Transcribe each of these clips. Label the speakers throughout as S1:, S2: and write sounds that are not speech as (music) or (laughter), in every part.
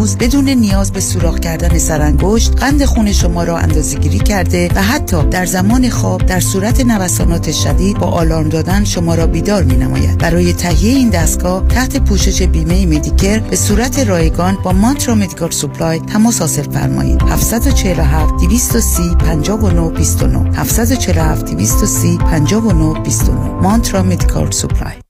S1: امروز بدون نیاز به سوراخ کردن سرانگشت قند خون شما را اندازه‌گیری کرده و حتی در زمان خواب در صورت نوسانات شدید با آلارم دادن شما را بیدار می نماید. برای تهیه این دستگاه تحت پوشش بیمه مدیکر به صورت رایگان با مانترا مدیکال سوپلای تماس حاصل فرمایید. 747 230 59 29 747 230 59 29 مانترا مدیکال سوپلای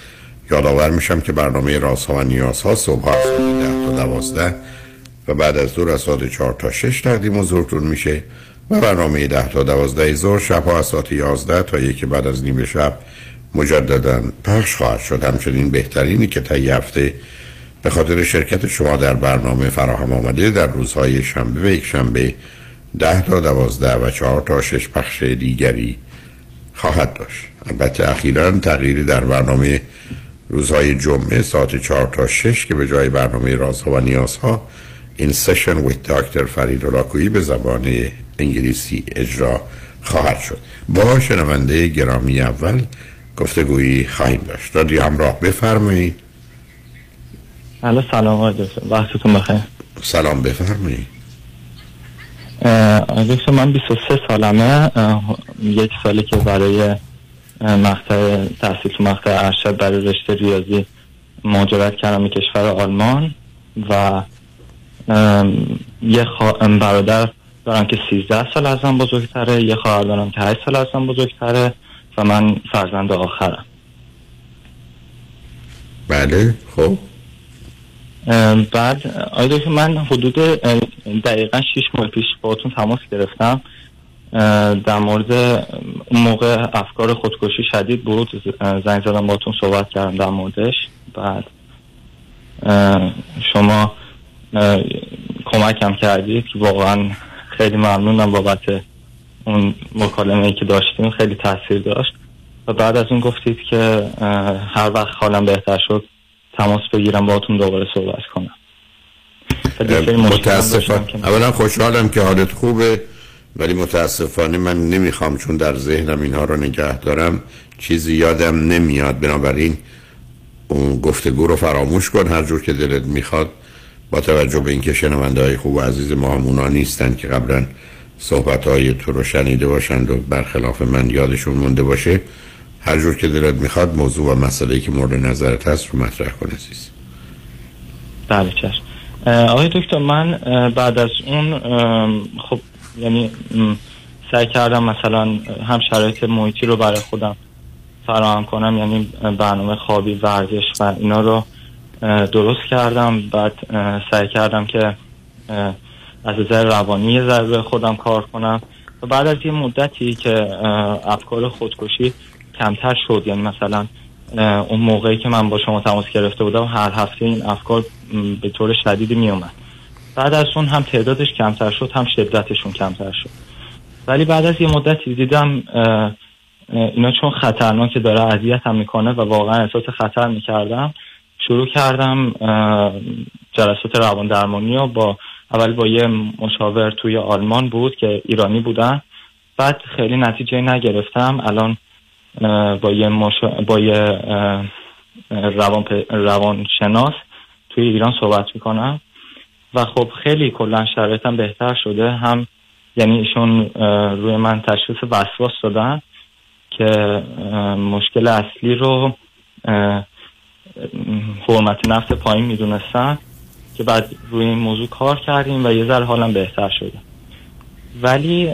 S2: یادآور میشم که برنامه رازها و نیازها صبح ها ده تا دوازده و بعد از دور از ساعت چهار تا شش تقدیم حضورتون میشه و برنامه ده تا دوازده ظهر شب ها از ساعت یازده تا یکی بعد از نیمه شب مجددا پخش خواهد شد. همچنین بهترینی که تا هفته به خاطر شرکت شما در برنامه فراهم آمده در روزهای شنبه و یک شنبه ده تا دوازده و چهار تا شش پخش دیگری خواهد داشت. البته اخیرا تغییری در برنامه روزهای جمعه ساعت چهار تا شش که به جای برنامه رازها و نیازها این سشن ویت داکتر فرید راکویی به زبان انگلیسی اجرا خواهد شد. با شنونده گرامی اول گفتگویی خواهیم داشت. رادیو همراه بفرمایید.
S3: الو سلام آقای وقتتون بخیر.
S2: سلام بفرمایید.
S3: دکتر من 23 سالمه. یک سالی که برای مقطع تحصیل تو مقطع ارشد برای رشته ریاضی مهاجرت کردم به کشور آلمان و یه برادر دارم که 13 سال ازم بزرگتره یه خواهر دارم که 8 سال ازم بزرگتره و من فرزند آخرم.
S2: بله خب.
S3: بعد آیده که من حدود دقیقا 6 ماه پیش باهاتون تماس گرفتم. در مورد اون موقع افکار خودکشی شدید بود زنگ زدم باتون صحبت کردم در موردش. بعد شما کمکم کردید که واقعا خیلی ممنونم بابت اون مکالمه ای که داشتیم خیلی تاثیر داشت. و بعد از اون گفتید که هر وقت حالم بهتر شد تماس بگیرم باهاتون دوباره صحبت کنم.
S2: متاسفم. اولا خوشحالم که حالت خوبه. ولی متاسفانه من نمی‌خوام چون در ذهنم اینها رو نگه دارم چیزی یادم نمیاد. بنابراین اون گفتگو رو فراموش کن هر جور که دلت می‌خواد. با توجه به اینکه شنونده های خوب و عزیز ما همونا نیستن که قبلا صحبت های تو رو شنیده باشند و برخلاف من یادشون مونده باشه هر جور که دلت می‌خواد موضوع و مسئله که مورد نظرت هست رو مطرح کن عزیز.
S3: بله چشم. آقای دکتر من بعد از اون خب یعنی سعی کردم مثلا هم شرایط محیطی رو برای خودم فراهم کنم یعنی برنامه خوابی ورزش و اینا رو درست کردم. بعد سعی کردم که از نظر روانی ذره خودم کار کنم. و بعد از یه مدتی که افکار خودکشی کمتر شد یعنی مثلا اون موقعی که من با شما تماس گرفته بودم هر هفته این افکار به طور شدیدی می اومد بعد از اون هم تعدادش کمتر شد هم شدتشون کمتر شد. ولی بعد از یه مدتی دیدم اینا چون خطرناک داره اذیت هم می‌کنه و واقعا احساس خطر می‌کردم شروع کردم جلسات روان درمانی و با اول با یه مشاور توی آلمان بود که ایرانی بودن. بعد خیلی نتیجه نگرفتم. الان با یه, با یه روان, روان شناس توی ایران صحبت می‌کنم. و خب خیلی کلا شرایطم بهتر شده. هم یعنی ایشون روی من تشخیص وسواس دادن که مشکل اصلی رو حرمت نفس پایین می‌دونستن که بعد روی این موضوع کار کردیم و یه ذره حالم بهتر شده. ولی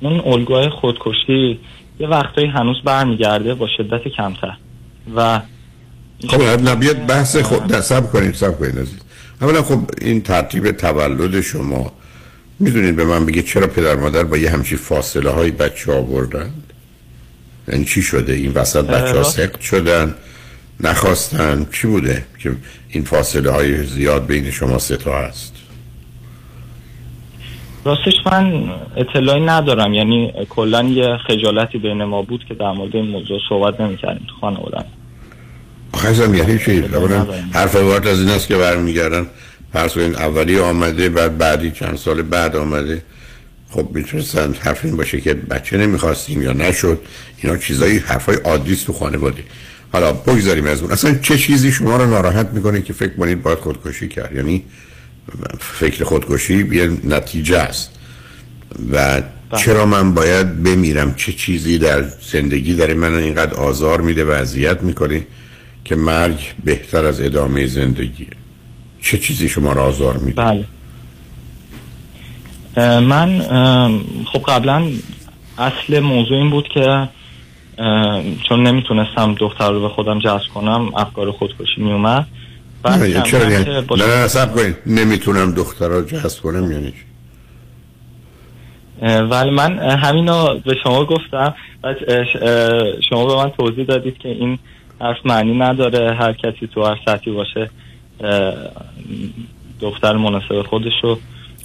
S3: اون الگوهای خودکشی یه وقتایی هنوز برمیگرده با شدت کمتر. و
S2: خب نبیاد بحث خود سب کنید سب عزیز اولا خب این ترتیب تولد شما می‌دونید به من بگه چرا پدر مادر با یه همچی فاصله های بچه آوردن؟ یعنی چی شده؟ این وسط بچه ها سخت شدن نخواستن؟ چی بوده که این فاصله های زیاد بین شما ستا هست؟
S3: راستش من اطلاعی ندارم. یعنی کلا یه خجالتی بین ما بود که در مورد این موضوع صحبت نمی‌کردیم تو خانوادن
S2: آخه یعنی چی؟ حرف وارد از این است که برمیگردن. فرض این اولی آمده بعد بعدی چند سال بعد آمده. خب می‌تونستن حرف این باشه که بچه نمی‌خواستیم یا نشد. اینا چیزایی حرفای عادی تو خانواده. حالا بگذاریم از اون. اصلا چه چیزی شما رو ناراحت می‌کنه که فکر کنید باید خودکشی کرد؟ یعنی فکر خودکشی یه نتیجه است. و بله. چرا من باید بمیرم؟ چه چیزی در زندگی داره من اینقدر آزار میده و اذیت می‌کنه؟ که مرگ بهتر از ادامه زندگیه. چه چیزی شما را آزار میده
S3: بله. من خب قبلا اصل موضوع این بود که چون نمی‌تونستم دختر رو به خودم جذب کنم افکار خودکشی میومد
S2: نه چرا یعنی؟ نه نه سب کنید. نمی‌تونم دختر رو جذب کنم یعنی
S3: ولی من همینو به شما گفتم. شما به من توضیح دادید که این حرف معنی نداره. هر کسی تو هر سطحی باشه دختر مناسب خودش رو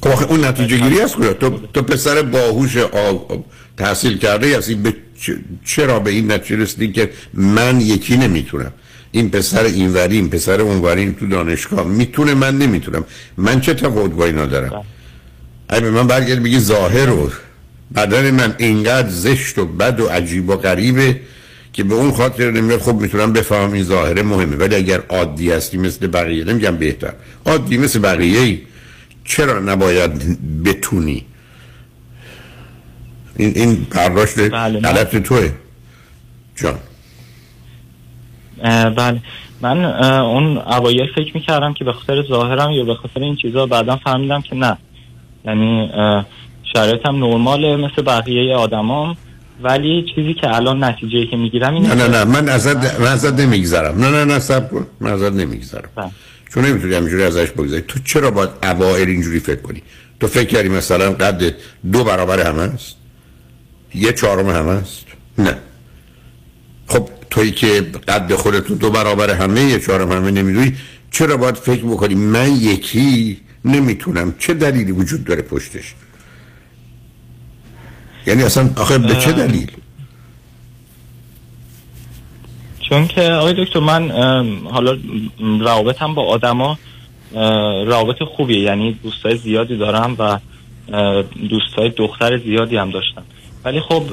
S2: خب اون نتیجه گیری است تو, تو پسر باهوش تحصیل کرده هستی به چرا به این نتیجه رسیدی که من یکی نمی‌تونم؟ این پسر اینوری این پسر اونوری تو دانشگاه می‌تونه من نمی‌تونم. من چه تفاوت با اینا دارم بله. اگه به من برگرد بگی ظاهر رو بدن من اینقدر زشت و بد و عجیب و غریبه که به اون خاطر نمیاد خب می‌تونم بفهم این ظاهره مهمه. ولی اگر عادی هستی مثل بقیه نمیگم بهتر. عادی مثل بقیه چرا نباید بتونی؟ این این پرداشت بله غلط توه. جان.
S3: بله. من اون اوایل فکر می‌کردم که به خاطر ظاهرم یا به خاطر این چیزا بعدا فهمیدم که نه. یعنی شرایطم نرماله مثل بقیه آدمام. ولی چیزی که الان نتیجه که می‌گیرم اینه
S2: نه نه نه من ازت من ازت نمیگذرم. نه نه نه سب کن. من ازت نمیگذرم. بله. چون نمی‌تونی همینجوری ازش بگذاری تو چرا باید اوائل اینجوری فکر کنی؟ تو فکر کردی مثلا قد دو برابر همه است؟ یه چهارم همه است؟ نه. خب توی که قد خودتو دو برابر همه یه چهارم همه نمی‌دونی چرا باید فکر بکنی؟ من یکی نمی‌تونم. چه دلیلی وجود داره پشتش؟ یعنی اصلا آخه به چه دلیل؟
S3: چون که آقای دکتر من حالا روابطم با آدما روابط خوبیه. یعنی دوستای زیادی دارم و دوستای دختر زیادی هم داشتم. ولی خب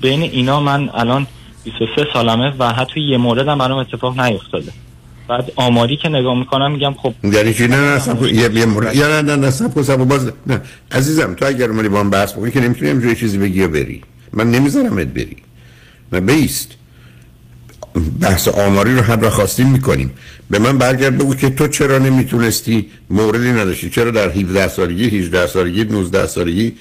S3: بین اینا من الان 23 سالمه و حتی یه مورد هم برام اتفاق نیفتاده. بعد آماری که نگاه می‌کنم میگم خب
S2: یعنی چی؟ نه نه نه نه نه سب سب باز نه. عزیزم تو اگر اومدی با هم بحث بکنی که نمی‌تونی همجوری چیزی بگی یا بری. من نمیذارمت بری. نه بیست. بحث آماری رو هم خواستیم می‌کنیم. به من برگرد بگو که تو چرا نمی‌تونستی موردی نداشتی؟ چرا در 17 سالگی 18 سالگی 19 سالگی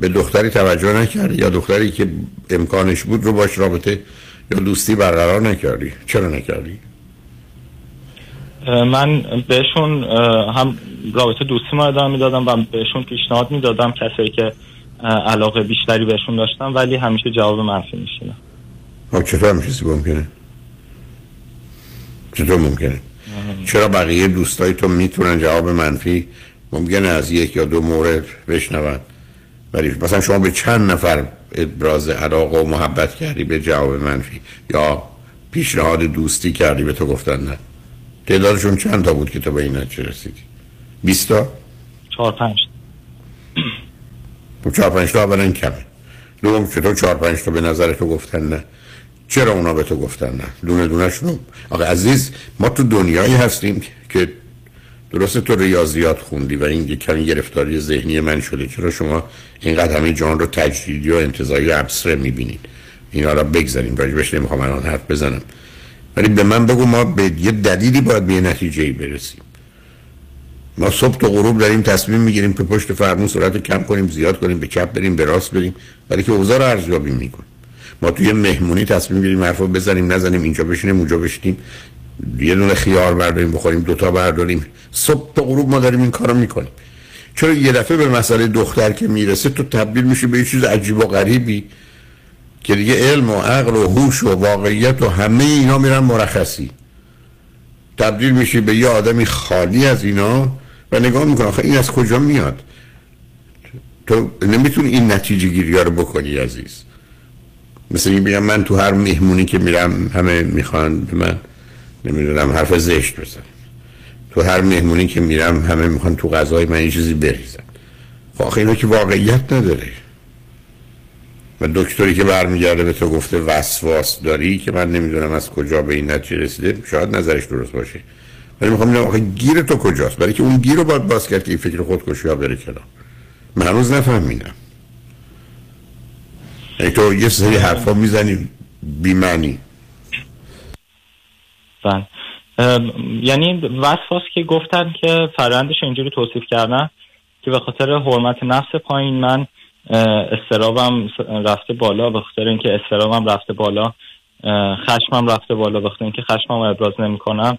S2: به دختری توجه نکردی؟ یا دختری که امکانش بود رو باش رابطه یا دوستی برقرار نکردی؟ چرا نکردی؟
S3: من بهشون هم رابطه دوستی ما ادامه می‌دادم و بهشون پیشنهاد می‌دادم کسایی که علاقه بیشتری بهشون داشتم ولی همیشه جواب منفی میشیدم
S2: ها چطور هم چیزی ممکنه؟ چطور ممکنه؟ چرا بقیه دوستای تو می‌تونن جواب منفی؟ ممکنه از یک یا دو مورد بشنون. ولی مثلا شما به چند نفر ابراز علاقه و محبت کردی به جواب منفی؟ یا پیشنهاد دوستی کردی به تو گفتن نه؟ تعدادشون چند تا بود که تو به این نتیجه رسیدی؟ 20 تا؟
S3: چهار پنج
S2: خب چهار پنج تا اولا کمه. دوم چطور چهار پنج تا به نظر تو گفتن نه. چرا اونا به تو گفتن نه؟ دونه دونه شنو. آقا عزیز ما تو دنیایی هستیم که درسته تو ریاضیات خوندی و این کمی گرفتاری ذهنی من شده. چرا شما اینقدر همه جان رو تجدیدی و انتظاری و ابسره می‌بینید اینا را بگذاریم. راجبش نمی‌خوام الان حرف بزنم. ولی به من بگو ما به یه دلیلی باید به یه نتیجه برسیم. ما صبح تا غروب داریم تصمیم می‌گیریم که پشت فرمون سرعت کم کنیم زیاد کنیم به چپ بریم به راست بریم ولی که اوضاع رو ارزیابی می‌کنیم. ما توی مهمونی تصمیم می‌گیریم حرفا بزنیم نزنیم اینجا بشینیم اونجا بشینیم. یه دونه خیار برداریم بخوریم دوتا برداریم. صبح تا غروب ما داریم این کارو می‌کنیم. چرا یه دفعه به مسئله دختر که می‌رسه تو تبدیل میشه به یه چیز عجیب و غریبی؟ که دیگه علم و عقل و هوش و واقعیت و همه اینا میرن مرخصی. تبدیل میشی به یه آدمی خالی از اینا و نگاه می‌کنه آخه این از کجا میاد؟ تو نمی‌تونی این نتیجه گیری رو بکنی عزیز. مثل این بگم من تو هر مهمونی که میرم همه می‌خوان به من نمی‌دونم حرف زشت بزن تو هر مهمونی که میرم همه می‌خوان تو غذای من یه چیزی بریزن. خب اینا که واقعیت نداره. و دکتری که برمیگرده به تو گفته وسواس داری که من نمی‌دونم از کجا به این نتیجه رسیده شاید نظرش درست باشه. ولی می‌خوام ببینم آخه گیر تو کجاست؟ برای که اون گیر رو باید باز کرد که این فکر خودکشی ها بره کنار. من هنوز نفهمیدم. یعنی تو یه سری حرفا می‌زنی
S3: بله. یعنی وسواس که گفتن که فرندش اینجوری توصیف کردن که به خاطر حرمت نفس پایین من استرابم رفته بالا به خاطر اینکه استرابم رفته بالا. خشمم رفته بالا به خاطر اینکه خشمم ابراز نمی‌کنم.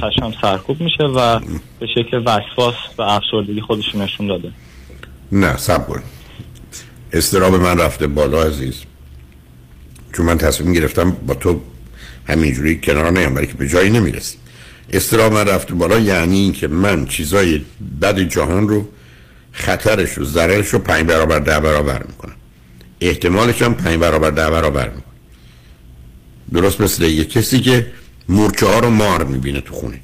S3: خشمم سرکوب میشه و به شکل وسواس و افسردگی خودش نشون داده.
S2: نه سب استراب من رفته بالا عزیز. چون من تصمیم گرفتم با تو همینجوری کنار نیام برای که به جایی نمی‌رسی. استراب من رفته بالا یعنی این که من چیزای بد جهان رو خطرش رو ضررش رو پنج برابر ده برابر می‌کنم احتمالش هم پنج برابر ده برابر می‌کنم درست مثل یه کسی که مورچه ها رو مار می‌بینه تو خونه.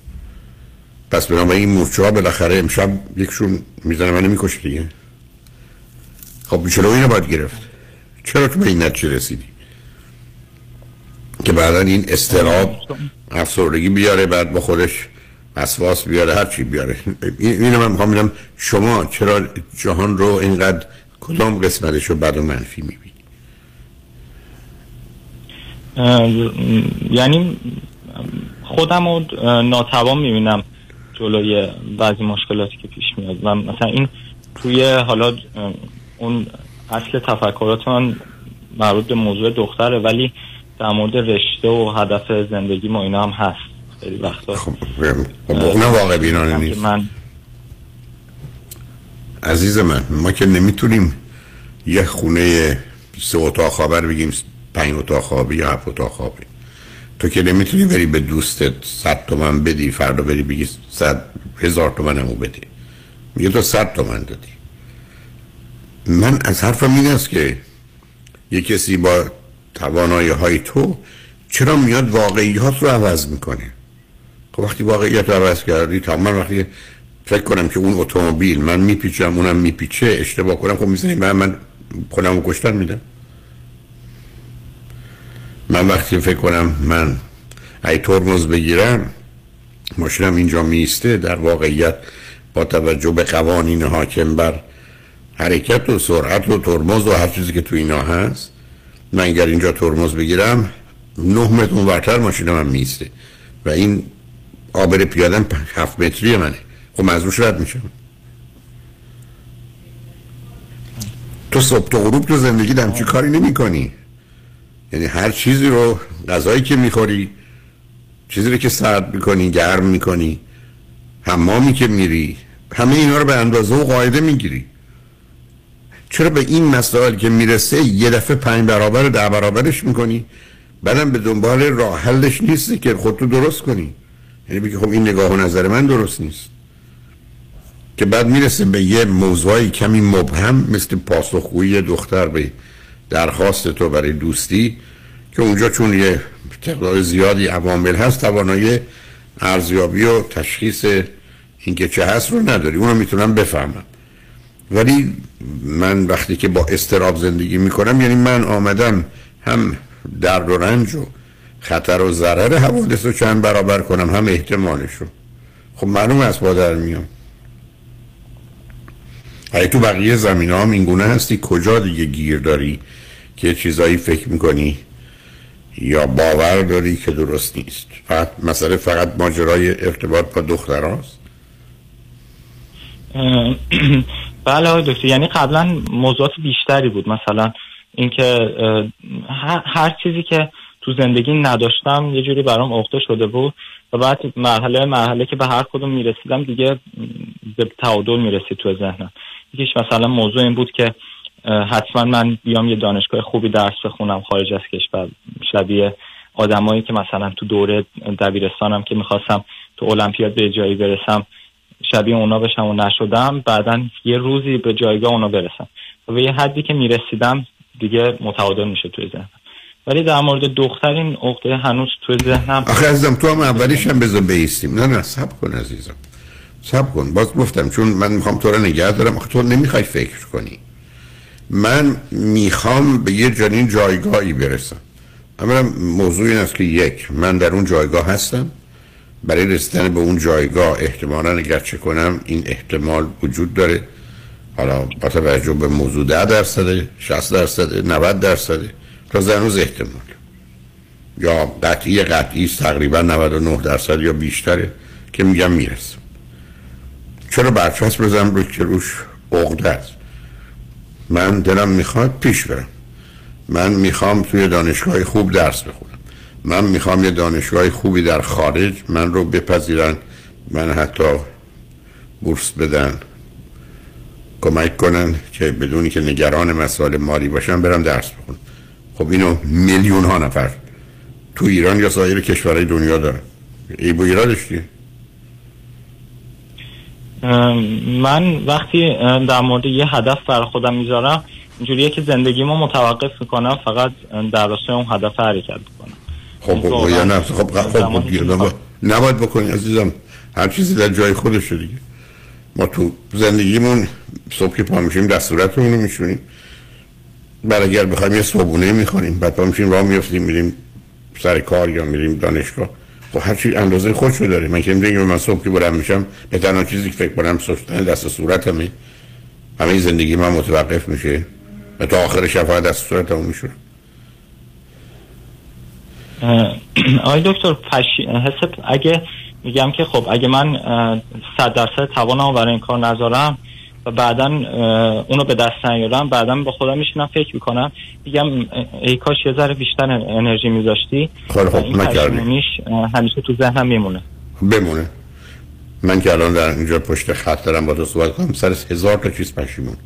S2: پس بنابراین این مورچه ها بالاخره امشب یکشون می‌زنه منو می‌کشه دیگه. خب چرا اینو باید گرفت؟ چرا تو به این نتیجه رسیدی؟ که بعدا این استراب افسردگی بیاره بعد با خودش وسواس بیاره هر چی بیاره. اینو من می‌خوام شما چرا جهان رو اینقدر کدام قسمتش رو بد و منفی می‌بینی؟
S3: یعنی خودم رو ناتوان می‌بینم جلوی بعضی مشکلاتی که پیش میاد. و مثلا این توی حالا اون اصل تفکرات من مربوط به موضوع دختره ولی در مورد رشته و هدف زندگی ما اینا هم هست. خیلی وقتا.
S2: خب اونم واقع بینانه نیست. من... عزیز من ما که نمی‌تونیم یه خونه سه اتاق خوابه بگیم پنج اتاق خوابی یا هفت اتاق خوابی. تو که نمی‌تونی بری به دوستت صد تومن بدی فردا بری بگی صد هزار تومن همو بدی. میگه تو صد تومن دادی. من از حرفم این است که یه کسی با توانایی های تو چرا میاد واقعیات رو عوض می‌کنه؟ خب وقتی واقعیت عوض کردی تمام وقتی فکر کنم که اون اتومبیل من میپیچم اونم میپیچه اشتباه کنم خب می‌زنیم من من خودم کشتن میدم. من وقتی فکر کنم من ای ترمز بگیرم ماشینم اینجا میسته در واقعیت با توجه به قوانین حاکم بر حرکت و سرعت و ترمز و هر چیزی که تو اینا هست من اگر اینجا ترمز بگیرم نه متر ورتر ماشینم هم میسته و این آبر پیادم هفت متری منه. خب مزروش رد میشم تو صبح تو غروب تو زندگی چی کاری نمی کنی؟ یعنی هر چیزی رو غذایی که می‌خوری چیزی رو که سرد می‌کنی گرم می‌کنی حمامی که میری همه اینا رو به اندازه و قاعده می‌گیری. چرا به این مسائل که می‌رسه یه دفعه پنج برابر ده برابرش می‌کنی؟ بعدم به دنبال راه حلش نیستی که خودتو درست کنی. یعنی بگی خب این نگاه و نظر من درست نیست. که بعد می‌رسه به یه موضوعی کمی مبهم مثل پاسخگویی دختر به درخواست تو برای دوستی که اونجا چون یه تعداد زیادی عوامل هست توانایی ارزیابی و تشخیص اینکه چه هست رو نداری. اونو می‌تونم بفهمم. ولی من وقتی که با استراب زندگی می‌کنم یعنی من آمدم هم درد و رنج و خطر و ضرر حوادث رو چند برابر کنم هم احتمالش رو خب معلوم است با در میام اگه تو بقیه زمین هم این گونه هستی کجا دیگه گیر داری که چیزایی فکر می‌کنی؟ یا باور داری که درست نیست؟ فقط مسئله فقط ماجرای ارتباط با دختر هاست (clears throat)
S3: بله آقای دکتر یعنی قبلا موضوعات بیشتری بود. مثلا اینکه هر چیزی که تو زندگی نداشتم یه جوری برام عقده شده بود و بعد مرحله مرحله که به هر کدوم می‌رسیدم دیگه به تعادل می‌رسید تو ذهنم. یکیش مثلا موضوع این بود که حتما من بیام یه دانشگاه خوبی درس بخونم خارج از کشور شبیه آدمایی که مثلا تو دوره دبیرستانم که می‌خواستم تو المپیاد به جایی برسم شبیه اونا بشم و نشدم. بعدا یه روزی به جایگاه اونا برسم. و به یه حدی که می‌رسیدم دیگه متعادل میشه توی ذهنم. ولی در مورد دختر این عقده هنوز توی ذهنم
S2: آخه عزیزم تو هم اولیش هم بذار بیستیم. نه نه سب کن عزیزم. سب کن. باز گفتم چون من می‌خوام تو رو نگه دارم آخه تو نمی‌خوای فکر کنی. من می‌خوام به یه جنین جایگاهی برسم. اولا موضوع این است که یک من در اون جایگاه هستم. برای رسیدن به اون جایگاه احتمالا اگر چه کنم این احتمال وجود داره. حالا با توجه به موضوع ده درصده 60 درصده 90 درصده. تا هنوز احتمال. یا قطعی قطعی تقریبا 99 درصد یا بیشتره که میگم می‌رسم چرا برچسب بزنم رو که روش عقده است؟ من دلم می‌خواد پیش برم. من می‌خوام توی دانشگاه خوب درس بخونم. من می‌خوام یه دانشگاه خوبی در خارج من رو بپذیرن من حتی بورس بدن کمک کنن که بدونی که نگران مسائل مالی باشم برم درس بخونم. خب اینو میلیون ها نفر تو ایران یا سایر کشورهای دنیا دارن. ای بو ایرادش
S3: من وقتی در مورد یه هدف برای خودم می‌ذارم اینجوریه که زندگی ما متوقف می‌کنم فقط در راستای اون هدف حرکت می‌کنم.
S2: خب خب یا نه خب خب نباید بکنی عزیزم. هر چیزی در جای خودش دیگه. ما تو زندگیمون صبح که پا میشیم دستورتمون رو میشونیم. بعد اگر بخوایم یه صبحونه می‌خوریم بعد میشیم راه میفتیم میریم سر کار یا میریم دانشگاه. خب هر چی اندازه خودشو داره. من که میگم من صبح که بلند میشم به تنها چیزی که فکر کنم سستن دست صورتمه همه زندگی من متوقف میشه و تا آخر شب دست صورتمو میشه
S3: آقای دکتر پشی... حسب اگه میگم که خب اگه من صد درصد توانم برای این کار نذارم و بعدا اونو به دست نیارم. بعدا با خودم میشینم فکر می‌کنم. میگم ای کاش یه ذره بیشتر انرژی میذاشتی.
S2: خب خب نکردی
S3: همیشه تو ذهنم میمونه.
S2: بمونه. من که الان در اینجا پشت خط دارم با تو صحبت کنم سر هزار تا چیز پشیمون.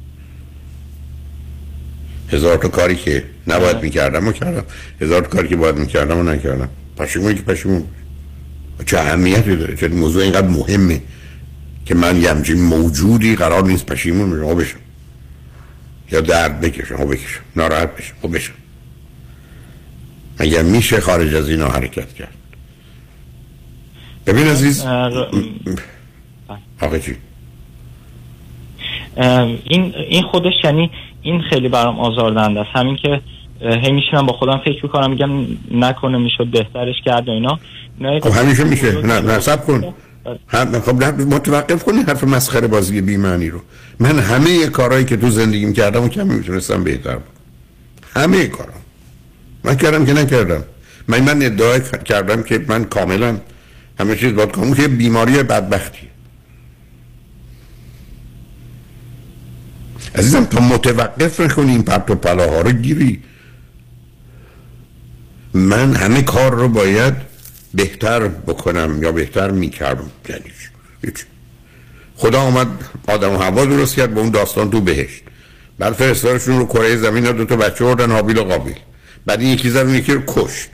S2: هزار تا کاری که نباید می‌کردم و کردم. هزار تا کاری که باید می‌کردم و نکردم. پشیمونی که پشیمون. چه اهمیتی داره؟ چه موضوع اینقدر مهمه؟ که من یه همچین موجودی قرار نیست پشیمون بشم. یا درد بکشم ها بکشم ناراحت بشم ها بشم. مگر میشه خارج از اینا حرکت کرد؟ ببین عزیز آقا چی
S3: این این خودش یعنی این خیلی برام آزاردهنده است. همین که هی میشینم با خودم فکر می‌کنم میگم نکنه می‌شد بهترش کرد و اینا.
S2: خب همیشه میشه. نه نه سب کن. خب متوقف کنی حرف مسخره بازی بی معنی رو. من همه کارهایی که تو زندگیم کردم و کمی می‌تونستم بهتر بود همه کارا. من کردم که نکردم. من من ادعا کردم که من کاملا همه چیز باید کنم. که بیماری بدبختی. عزیزم تا متوقف نکنی این پرت و پلاها رو گیری. من همه کار رو باید بهتر بکنم یا بهتر می‌کردم؟ یعنی خدا آمد آدم و هوا درست کرد به اون داستان تو بهشت. بعد فرستادشون رو کره زمین دو تا بچه بردن حابیل و قابیل. بعد یکی زد یکی رو کشت.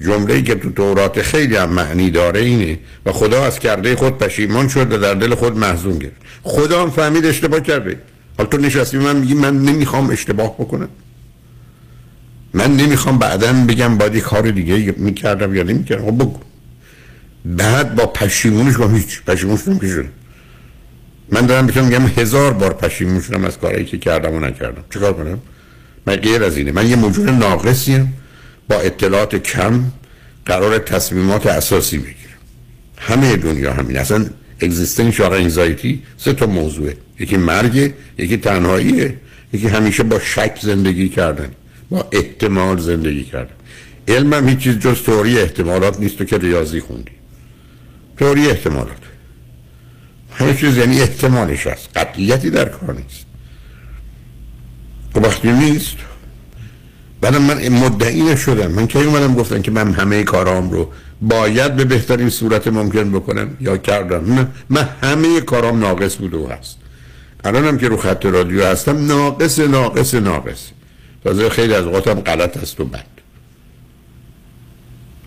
S2: جمله که تو تورات خیلی هم معنی داره اینه و خدا از کرده خود پشیمان شد و در دل خود محزون گرفت. خدا هم فهمید اشتباه کرده. حالا تو نشستی من میگی من نمی‌خوام اشتباه بکنم. من نمی‌خوام بعدا بگم باید کار دیگه می‌کردم یا نمی‌کردم. خب بگو. بعد با پشیمونش با هیچ پشیمونش نمیشه من دارم بکنم میگم هزار بار پشیمون شدم از کارهایی که کردم و نکردم. چیکار کنم؟ من غیر از اینه. من یه موجود ناقصیم با اطلاعات کم قرار تصمیمات اساسی بگیرم. همه دنیا همین. اصلا اگزیستنشال انزایتی سه تا موضوعه. یکی مرگ یکی تنهاییه. یکی همیشه با شک زندگی کردن. با احتمال زندگی کردن علمم هیچ چیز جز توری احتمالات نیست تو که ریاضی خوندی. توری احتمالات. همه چیز یعنی احتمالش هست. قطعیتی در کار نیست. خب وقتی نیست بعدم من مدعی نشدم. من کی اومدم گفتن که من همه کارام رو باید به بهترین صورت ممکن بکنم؟ یا کردم؟ نه من همه کارام ناقص بوده و هست. الانم که رو خط رادیو هستم ناقص ناقص ناقص. تازه خیلی از اوقاتم غلط است و بد.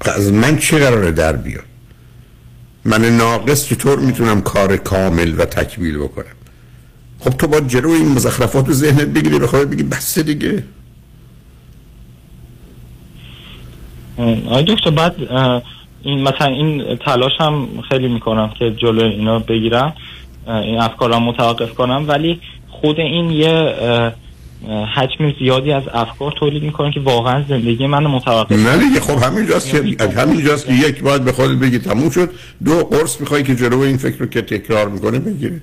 S2: از من چه قراره در بیاد؟ من ناقص چطور می‌تونم کار کامل و تکمیل بکنم؟ خب تو با جلو این مزخرفات رو ذهنت بگیری بخواه بگی بس دیگه.
S3: آی دکتر بعد این مثلا این تلاش هم خیلی می‌کنم که جلو اینا بگیرم. این افکارم متوقف کنم. ولی خود این یه حجم زیادی از افکار تولید می‌کنه که واقعا زندگی من متوقف
S2: نه دیگه خب همینجاست که همینجاست که یک باید به خودت بگی تموم شد. دو قرص می‌خوای که جلو این فکر رو که تکرار می‌کنه بگیره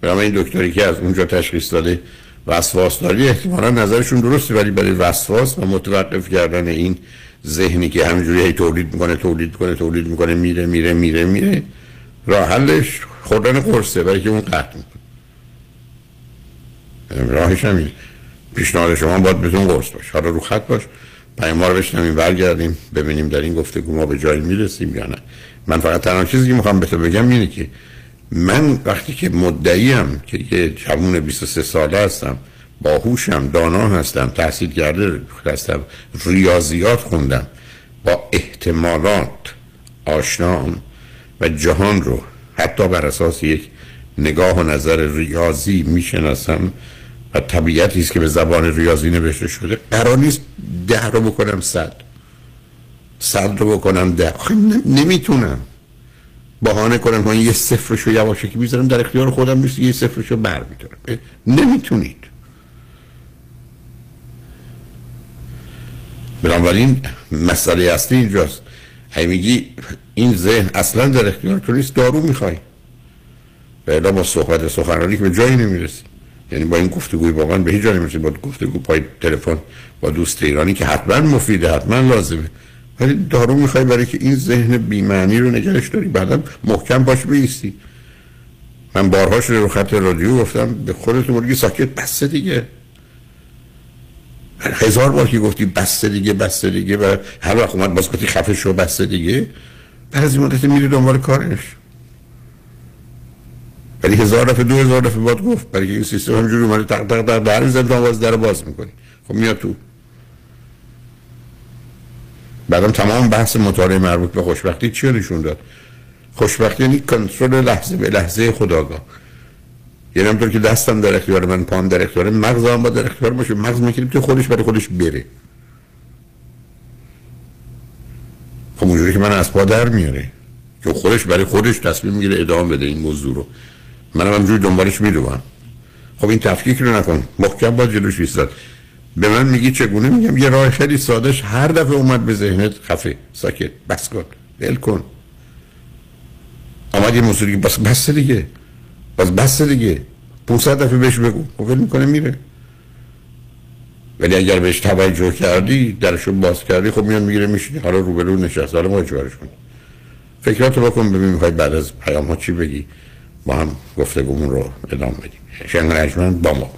S2: برای این دکتری که از اونجا تشخیص داده وسواس داری. احتمالا نظرشون درسته ولی برای وسواس و متوقف کردن این ذهنی که همینجوری هی تولید می‌کنه تولید می‌کنه تولید می‌کنه میره میره میره میره راه حلش خوردن قرصه برای که اون قطع می‌کنه. راهش همین. پیشنهاد شما باید بتون قرص باش حالا رو خط باش. پیام رو بشنویم برگردیم ببینیم در این گفتگو ما به جایی می‌رسیم یا نه. من فقط تنها چیزی که می‌خوام به تو بگم اینه که من وقتی که مدعیم که یه جوون 23 ساله هستم باهوشم دانا هستم تحصیل کرده هستم ریاضیات خوندم با احتمالات آشنام و جهان رو حتی بر اساس یک نگاه و نظر ریاضی می‌شناسم و طبیعتی است که به زبان ریاضی نوشته شده. قرار نیست ده رو بکنم صد. صد رو بکنم ده. نمی‌تونم. بهانه کنم که یه صفرشو یواشکی بیزارم در اختیار خودم نیست یه صفرشو بر می‌تونم نمی‌تونید. بنابراین مسئله اصلی اینجاست. هی میگی این ذهن اصلا در اختیار تو نیست دارو می‌خوای. و با صحبت سخنرانی که به جایی نمی‌رسی. یعنی با این گفتگوی واقعا به هیچ جا نمی‌رسی با گفتگو پای تلفن با دوست ایرانی که حتما مفیده حتما لازمه. ولی دارو می‌خوای برای که این ذهن بیمعنی رو نگرش داری بعدم محکم باش بیستی. من بارهاش رو خط رادیو گفتم به خودتون بگی ساکت بسته دیگه. هزار بار که گفتی بسته دیگه بسته دیگه و هر وقت اومد باز گفتی خفه شو بسته دیگه. بعد از این مدت میری دنبال کارش. ولی هزار دفعه دو هزار دفعه باید گفت. برای این سیستم همجوری اومده تق تق در در زندان باز در باز می‌کنی. خب میاد تو. بعدم تمام بحث مطالعه مربوط به خوشبختی چی نشون داد؟ خوشبختی یعنی کنترل لحظه به لحظه خداگاه. یعنی همطور که دستم در اختیار من پام در اختیار مغز هم با در اختیار باشه. مغز می‌کنیم تو خودش برای خودش بره. خب اونجوری که من از پا در میاره. که خودش برای خودش تصمیم می‌گیره ادامه بده این موضوع رو. منم همجوری دنبالش میدوم. خب این تفکیک رو نکن. محکم با جلوش ایستاد. به من میگی چگونه؟ میگم یه راه خیلی سادش هر دفعه اومد به ذهنت خفه. ساکت. بس کن. ول کن. آمد یه موسیقی بس بس دیگه. بس بس دیگه. 500 دفعه بهش بگو. خب ول می‌کنه میره. ولی اگر بهش توجه کردی درشو باز کردی خب میان می‌گیره میشینی حالا روبرو نشست. حالا ما چیکارش کنیم؟ فکراتو بکن ببین می‌خوای بعد از پیام ها چی بگی. با هم گفتگومون رو ادامه بدیم شنگ با ما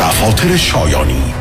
S4: دفاتر شایانی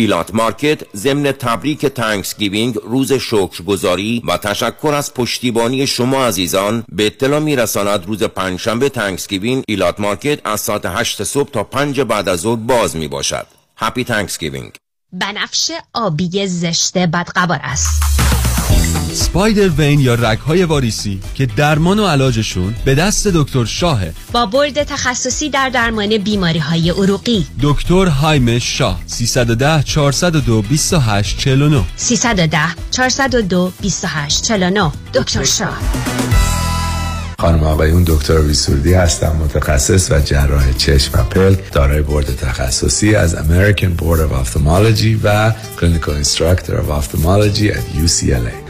S5: ایلات مارکت ضمن تبریک Thanksgiving روز شکرگزاری و تشکر از پشتیبانی شما عزیزان. به اطلاع میرساند روز پنجشنبه Thanksgiving ایلات مارکت از ساعت 8 صبح تا 5 بعد از ظهر باز می باشد Happy Thanksgiving
S6: بنفش آبی زشت بدقبار است.
S7: spider vein یا رگهای واریسی که درمان و علاجشون به دست دکتر شاهه
S6: با بورد تخصصی در درمان بیماری های عروقی.
S7: دکتر هایم شاه 310 402 28 49
S6: 310 402 28 49 دکتر شاه.
S8: خانم آقایون دکتر ویسوردی هستم متخصص و جراح چشم و پلک دارای بورد تخصصی از American Board of Ophthalmology و Clinical Instructor of Ophthalmology at UCLA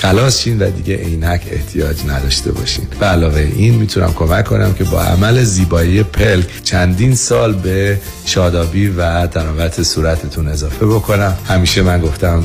S8: خلاص شین و دیگه عینک احتیاج نداشته باشین. به علاوه این می‌تونم کمک کنم که با عمل زیبایی پلک چندین سال به شادابی و تناوت صورتتون اضافه بکنم. همیشه من گفتم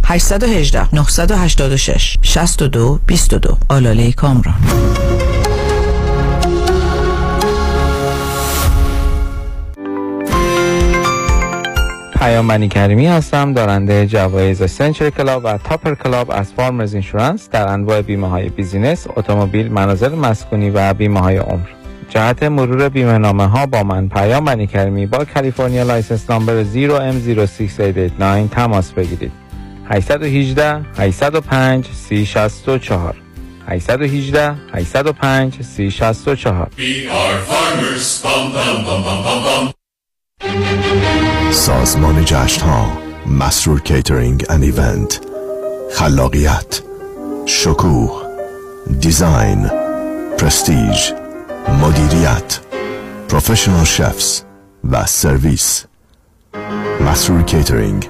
S9: 818 986 62 22 آلاله کامران
S10: پیام کریمی هستم دارنده جوایز Century Club و Topper Club از Farmers Insurance در انواع بیمه های business، اتومبیل، منازل مسکونی و بیمه های عمر. جهت مرور بیمه نامه ها با من پیام بنی کریمی با کالیفرنیا license number 0M06889 تماس بگیرید. 818 805 3064 818 805 3064
S11: سازمان جشن ها مسرور catering and event خلاقیت شکوه design prestige مدیریت professional chefs و سرویس مسرور کیترینگ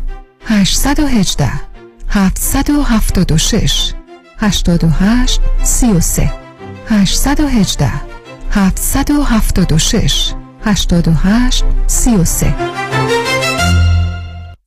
S12: 818 776 88 33 818 776 88 33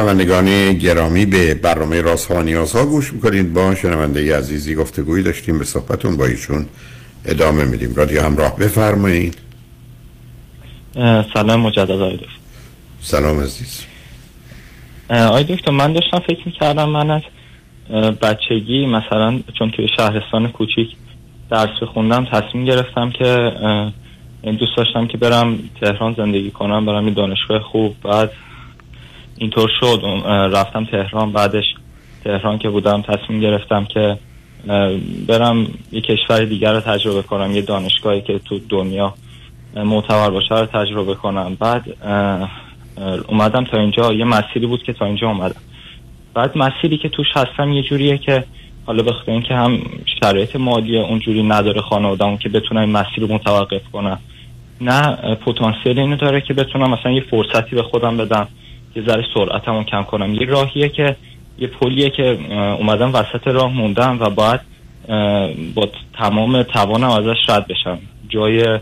S2: شنوندگان گرامی به برنامه راست ها نیاز ها گوش می‌کنید. با شنونده عزیزی گفتگوی داشتیم به صحبتون با ایشون ادامه میدیم. رادیو همراه بفرمایید.
S3: سلام مجدد آقای دکتر.
S2: سلام عزیز.
S3: آقای دکتر من داشتم فکر می‌کردم من از بچگی مثلا چون توی شهرستان کوچیک درس خوندم تصمیم گرفتم که دوست داشتم که برم تهران زندگی کنم برم یه دانشگاه خوب بعد اینطور شد. رفتم تهران بعدش تهران که بودم تصمیم گرفتم که برم یه کشور دیگر رو تجربه کنم یه دانشگاهی که تو دنیا معتبر باشه رو تجربه کنم. بعد اومدم تا اینجا. یه مسیری بود که تا اینجا اومدم. بعد مسیری که توش هستم یه جوریه که حالا بخاطر اینکه هم شرایط مالی اونجوری نداره خانواده‌مون که بتونم این مسیر رو متوقف کنم. نه پتانسیل اینو داره که بتونم مثلا یه فرصتی به خودم بدم. یه ذره سرعتمو کم کنم. یه راهیه که یه پلیه که اومدم وسط راه موندم و باید با تمام توانم ازش رد بشم. جای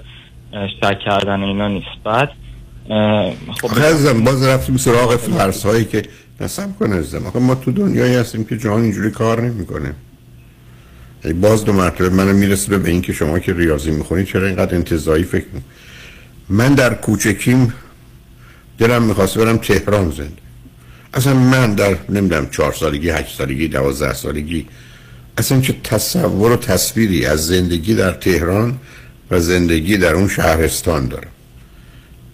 S3: شک کردن اینا نیست. بعد
S2: خب عزیزم باز رفتیم سراغ فرس هایی که نصب کنه عزیزم. ما تو دنیایی هستیم که جهان اینجوری کار نمی‌کنه. باز دو مرتبه منو می‌رسه به این که شما که ریاضی می‌خونید چرا اینقدر انتظایی فکر من در کوچکیم دلم می‌خواست برم تهران زنده. اصلا من در نمی‌دونم چهار سالگی هشت سالگی دوازده سالگی اصلا چه تصور و تصویری از زندگی در تهران و زندگی در اون شهرستان دارم.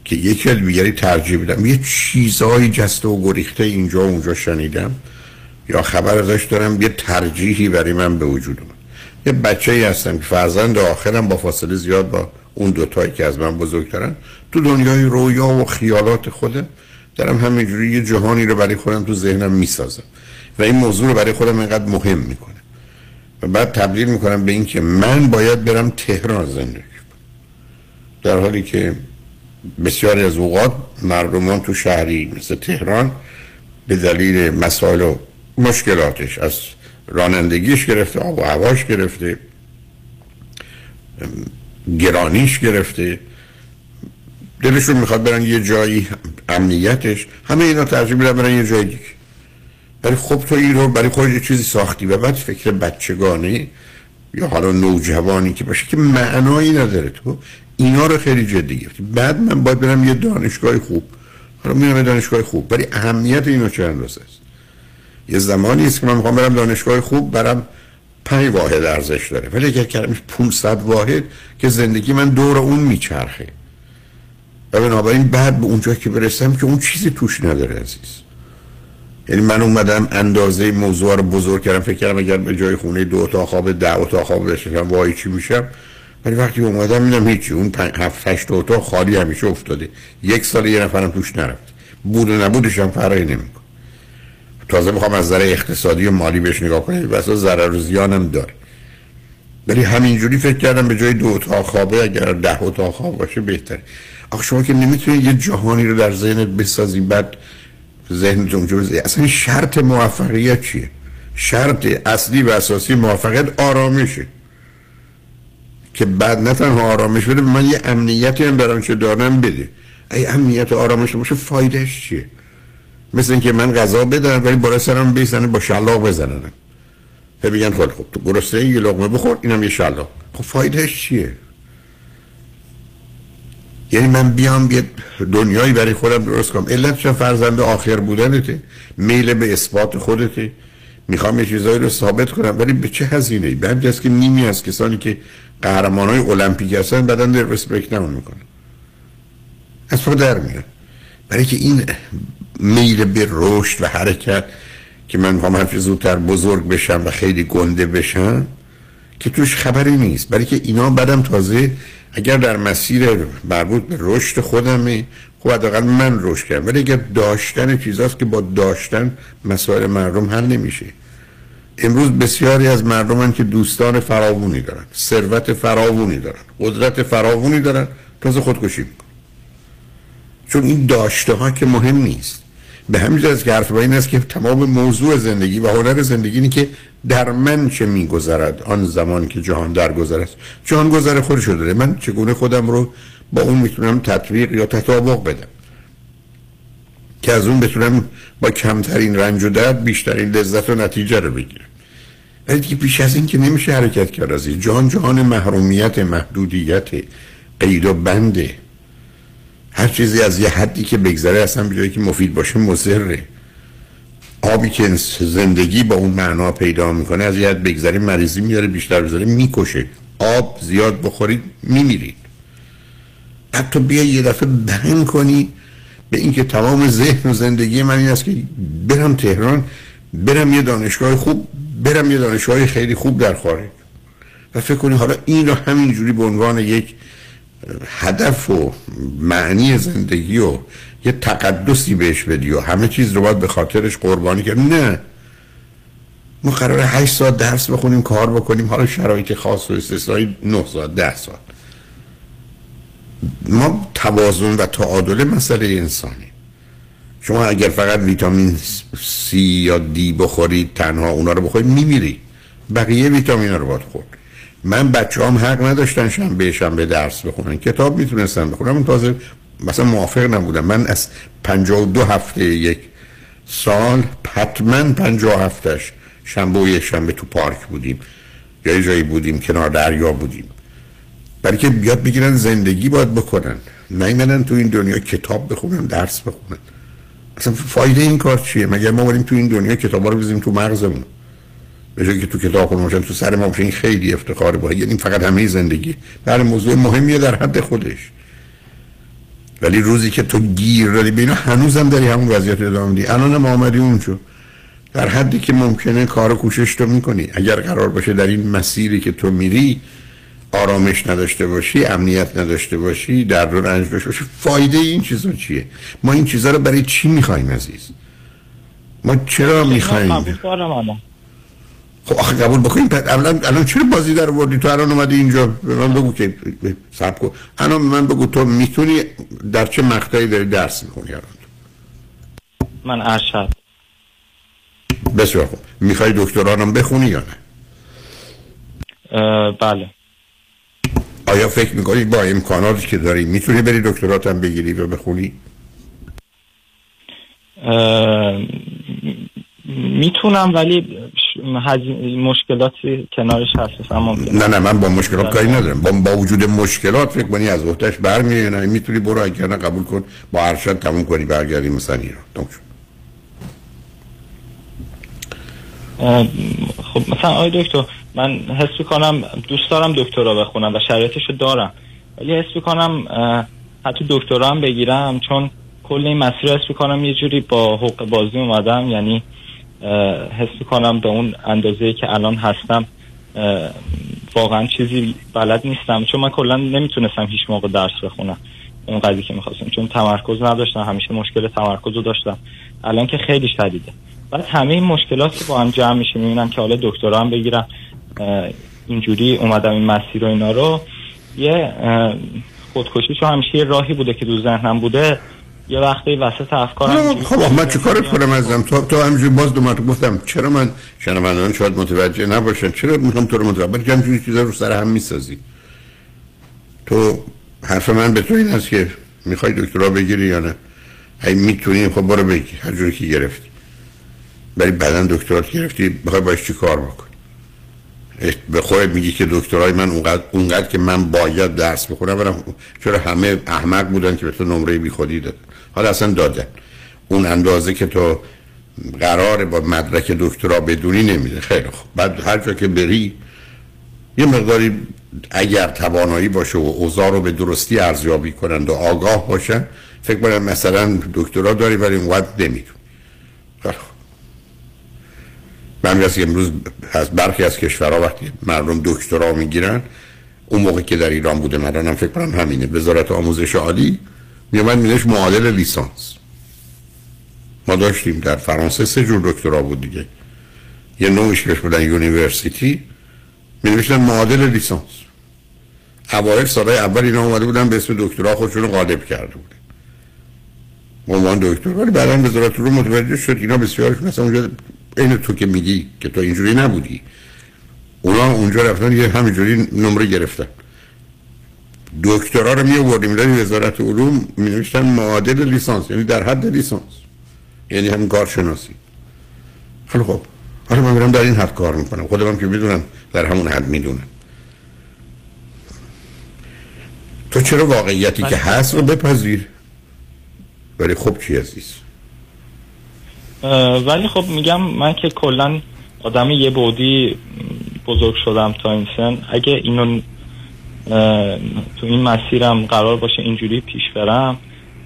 S2: که یکی دیگری ترجیح بدم یه چیزهایی جسته و گریخته اینجا و اونجا شنیدم. یا خبر ازش دارم. یه ترجیحی برای من به وجود اومد. یه بچه ای هستم که فرزند آخرم با فاصله زیاد با اون دوتایی که از من بزرگترن. تو دنیای رویا و خیالات خودم دارم همینجوری یه جهانی رو برای خودم تو ذهنم می‌سازم. و این موضوع رو برای خودم اینقدر مهم می‌کنه. و بعد تبدیل می‌کنم به این که من باید برم تهران زندگی در حالی که بسیاری از اوقات مردمان تو شهری مثل تهران به دلیل مسائل و مشکلاتش از رانندگیش گرفته آب و هواش گرفته گرانیش گرفته. دلشون می‌خواد برن یه جایی امنیتش. همه اینا ترجیح میدن برن یه جایی دیگه. ولی خب تو این رو برای خود یه چیزی ساختی و بعد فکر بچگانه یا حالا نوجوانی که باشه که معنایی نداره تو. اینا رو خیلی جدی گرفتی. بعد من باید برم یه دانشگاه خوب. حالا میرم دانشگاه خوب ولی اهمیت اینو چه اندازه است؟ یه زمانی است که من می‌خوام برم دانشگاه خوب برم پنج واحد ارزش داره. ولی اگر کردمش 500 واحد که زندگی من دور اون میچرخه. و بنابراین بعد به اونجا که برسم که اون چیزی توش نداره عزیز. یعنی من اومدم اندازه موضوع رو بزرگ کردم فکر کردم اگر به جای خونه دو تا خواب ده تا خواب بشم وای چی میشم؟ ولی وقتی اومدم میدم هیچی اون هفت هشت اتاق خالی همیشه افتاده. یک سال یه نفرم توش نرفت. بود و نبودش هم فرقی نمیکن تازه می‌خوام از نظر اقتصادی و مالی بهش نگاه کنید واسه ضرر و زیانم داره. ولی همینجوری فکر کردم به جای دو اتاق خوابه اگر ده اتاق خواب باشه بهتره. آخه شما که نمی‌تونید یه جهانی رو در ذهنت بسازی بعد ذهنتون جو اصلا شرط موفقیت چیه؟ شرط اصلی و اساسی موفقیت آرامشه. که بعد نه تنها آرامش بده من یه امنیتی هم برام چه دارم بده. ای امنیت و آرامش باشه فایدهش چیه؟ مثل اینکه من غذا بدم ولی بالا سرم بیسنه با شلاق بزنن بگن خب تو گرسنه یه لقمه بخور اینم یه شلاق. خب فایدهش چیه؟ یعنی من بیام یه دنیایی برای خودم درست کنم. علت فرزند آخر بودنته. میل به اثبات خودته. می‌خوام یه چیزایی رو ثابت کنم. ولی به چه هزینه ای به که نیمی از کسانی که قهرمان های المپیک هستن بدن در رسپکت نمون می‌کنن از پا در میاد. برای که این میل به رشد و حرکت که من می‌خوام هرچه زودتر بزرگ بشم و خیلی گنده بشم که توش خبری نیست. برای که اینا بعدم تازه اگر در مسیر مربوط به رشد خودمه خب حداقل من رشد کردم. ولی اگر داشتن چیزاست که با داشتن مسائل مردم حل نمیشه. امروز بسیاری از مردمن که دوستان فراوونی دارن ثروت فراوونی دارن قدرت فراوونی دارن تازه خودکشی می‌کنن. چون این داشته ها که مهم نیست. به همین جاست که حرف این است که تمام موضوع زندگی و هنر زندگی اینه که در من چه میگذرد آن زمان که جهان درگذر است؟ جهان گذر خودشو داره من چگونه خودم رو با اون می‌تونم تطبیق یا تطابق بدم؟ که از اون بتونم با کمترین رنج و درد بیشترین لذت و نتیجه رو بگیرم. ولی دیگه بیش از این که نمیشه حرکت کرد از این. جهان جهان محرومیت محدودیت قید و بنده هر چیزی از یه حدی که بگذره اصلا به که مفید باشه مضره. آبی که زندگی با اون معنا پیدا می‌کنه از یه حد بگذره مریضی میاره بیشتر بذاره می‌کشه. آب زیاد بخورید میمیرید. تو بیا یه دفعه بهن کنی به اینکه تمام ذهن و زندگی من این است که برم تهران برم یه دانشگاه خوب برم یه دانشگاه خیلی خوب در خارج. و فکر کنی حالا این رو همینجوری به عنوان یک هدف و معنی زندگی و یه تقدسی بهش بدی و همه چیز رو باید به خاطرش قربانی کرد. نه. ما قرار 8 ساعت درس بخونیم کار بکنیم. حالا شرایط خاص و استثنایی 9 ساعت 10 ساعت. ما توازن و تعادل مسئله انسانی شما اگر فقط ویتامین C یا دی بخورید تنها اونا رو بخورید میمیری بقیه ویتامین رو باید خورد. من بچه هم حق نداشتن شنبه شنبه درس بخونن. کتاب می‌تونستن بخونم اون تازه مثلا موافق نبودم. من از 52 هفته یک سال حتما 50 هفتش شنبه و یک شنبه تو پارک بودیم. یا جایی بودیم کنار دریا بودیم. برای که بیاد بگیرن زندگی باید بکنن. نیمدن تو این دنیا کتاب بخونن درس بخونن. اصلا فایده این کار چیه؟ مگر ما بریم تو این دنیا کتابا رو بزنیم تو مغزمون؟ به جایی که تو کتاب باشن تو سر ما این خیلی افتخار باید یعنی فقط همه زندگی. در موضوع مهمیه در حد خودش. ولی روزی که تو گیر دادی به اینا هنوزم داری همون وضعیت ادامه میدی. الان ما آمدی اونجا در حدی که ممکنه کار و کوشش تو می‌کنی. اگر قرار باشه در این مسیری که تو میری آرامش نداشته باشی امنیت نداشته باشی در رو رنج داشته باشی. فایده این چیزا چیه؟ ما این چیزا رو برای چی می‌خوایم عزیز؟ ما چرا می‌خوایم؟ خب آخه قبول بکنیم الان الان چرا بازی در وردی تو الان اومدی اینجا. به من بگو که سب کن. الان من بگو تو می‌تونی در چه مقطعی داری درس می‌کنی الان
S3: من ارشد.
S2: بسیار خوب. می‌خوای دکترانم بخونی یا نه؟
S3: بله.
S2: آیا فکر می‌کنی با امکاناتی که داری می‌تونی بری دکتراتم بگیری و بخونی؟
S3: می‌تونم ولی مشکلاتی کنارش هست
S2: نه نه من با مشکلات کاری ندارم. با, با وجود مشکلات فکر کنی از وقتش برمیای نه می‌تونی برو اگر نه قبول کن با ارشد تموم کنی برگردی مثلا ایران.
S3: خب مثلا آقای دکتر من حس کنم دوست دارم دکترا بخونم و شرایطشو دارم. ولی حس کنم حتی دکترا هم بگیرم چون کل این مسیر حس کنم یه جوری با حق بازی اومدم یعنی حس کنم به اون اندازه که الان هستم واقعا چیزی بلد نیستم. چون من کلا نمی‌تونستم هیچ موقع درس بخونم. اون قضیه که می‌خواستم. چون تمرکز نداشتم. همیشه مشکل تمرکز رو داشتم. الان که خیلی شدیده. بعد همه این مشکلات که با هم جمع میشه می‌بینم که حالا دکترا هم بگیرم اینجوری اومدم این مسیر و اینا رو. یه خودکشی چون همیشه یه راهی بوده که دو ذهنم بوده. یه وقتی وسط افکارم
S2: خب من چه کارت کنم ازم؟ تو تو همینجوری باز دو مرتبه گفتم چرا من شنوندگان شاید متوجه نباشن؟ چرا می‌خوام تو رو متوجه بلکه همینجوری چیزا رو سر هم می‌سازی. تو حرف من به تو این است که می‌خوای دکترا بگیری یا نه؟ ای می‌تونی خب برو بگی هر جوری که گرفتی. ولی بعدا دکترات گرفتی بخوای باش چی کار بکن به خودت میگی که دکترای من اونقدر, اونقدر که من باید درس بخونم برم چرا همه احمق بودن که به تو نمره بی خودی دادن؟ حالا اصلا دادن. اون اندازه که تو قرار با مدرک دکترا بدونی نمیده. خیلی خوب. بعد هر جا که بری یه مقداری اگر توانایی باشه و اوضاع رو به درستی ارزیابی کنند و آگاه باشن فکر کنم مثلا دکترا داری ولی اونقدر نمیدون من امروز از برخی از کشورها وقتی مردم دکترا می‌گیرن اون موقع که در ایران بوده من هم فکر کنم همینه. وزارت آموزش عالی میومد مینش معادل لیسانس. ما داشتیم در فرانسه سه جور دکترا بود دیگه. یه نوعش بهش بودن یونیورسیتی می نوشتن معادل لیسانس. اوایل سالهای اول اینا اومده بودن به اسم دکترا خودشون غالب کرده بودن. عنوان دکتر ولی بعدا وزارت رو متوجه شد اینا بسیارشون مثلا اونجا این تو که میگی که تو اینجوری نبودی. اونا اونجا رفتن یه همینجوری نمره گرفتن. دکترا رو می آوردیم می‌دادی وزارت علوم می نوشتن معادل لیسانس یعنی در حد لیسانس. یعنی همین کارشناسی. خیلی خب حالا من میرم در این حد کار می‌کنم. خودم که می‌دونم در همون حد می‌دونم. تو چرا واقعیتی که هست رو بپذیر؟ ولی خب چی عزیز؟
S3: ولی خب میگم من که کلا آدم یه بودی بزرگ شدم تا این سن. اگه اینو تو این مسیرم قرار باشه اینجوری پیش برم.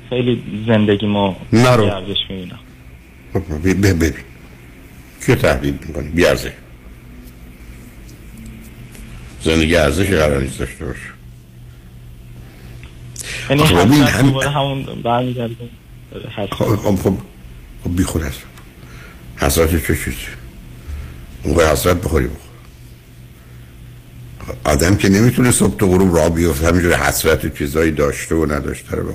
S3: خیلی زندگی ما
S2: نرو.
S3: ارزش می‌بینم.
S2: ببین که تحلیل می‌کنی؟ بیارزه زندگی ارزش قرار نیست داشته باشه.
S3: یعنی
S2: هم...
S3: همون برمیگردیم.
S2: خب خب خب بی خود هست. حسرت چه چیزی؟ اون حسرت بخوری بخور. آدم که نمی‌تونه صبح تو غروب را بیفت همینجور حسرت و چیزایی داشته و نداشته رو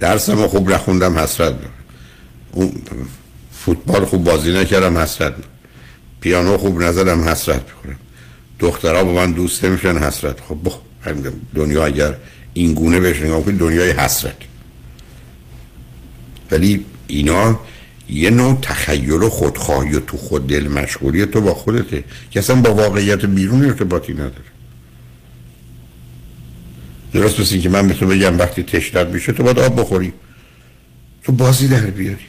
S2: درسم خوب نخوندم حسرت داره اون فوتبال خوب بازی نکردم حسرت پیانو خوب نزدم حسرت بخورم دخترها با من دوست نمیشن حسرت. خب بخ دنیا اگر این گونه بهش نگاه کنید دنیای حسرت. ولی اینا یه نوع تخیل و خودخواهی و تو خود دل مشغولی تو با خودته. که اصلا با واقعیت بیرون ارتباطی نداره. درست مثل که من به تو بگم وقتی تشنت میشه تو باید آب بخوری. تو بازی در بیاری.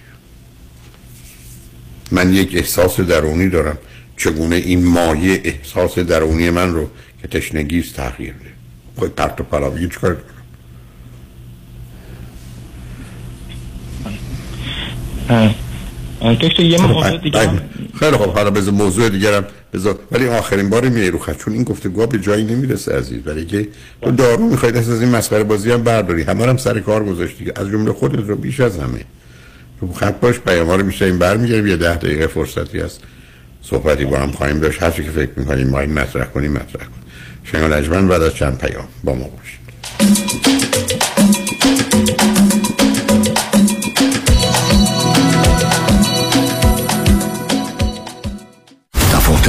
S2: من یک احساس درونی دارم. چگونه این مایه احساس درونی من رو که تشنگیست تغییر ده خود پرت و پلاوی چکار
S3: دکتر یه موضوع دیگه
S2: خیلی خب حالا بذار موضوع دیگرم بذار. ولی آخرین بار میای رو خط چون این گفتگو به جایی نمی‌رسه عزیز. برای که تو دارو می‌خواید از این مسخره بازی هم برداری. همه هم سر کار گذاشتی. از جمله خودت رو بیش از همه. رو خط باش پیام رو میشه این برمیگردیم یه ده دقیقه فرصتی هست. صحبتی با هم خواهیم داشت. هرچی که فکر می‌کنیم ما این مطرح کنیم مطرح کنیم. شنگال اجمن بعد از چند پیام با ما باشید.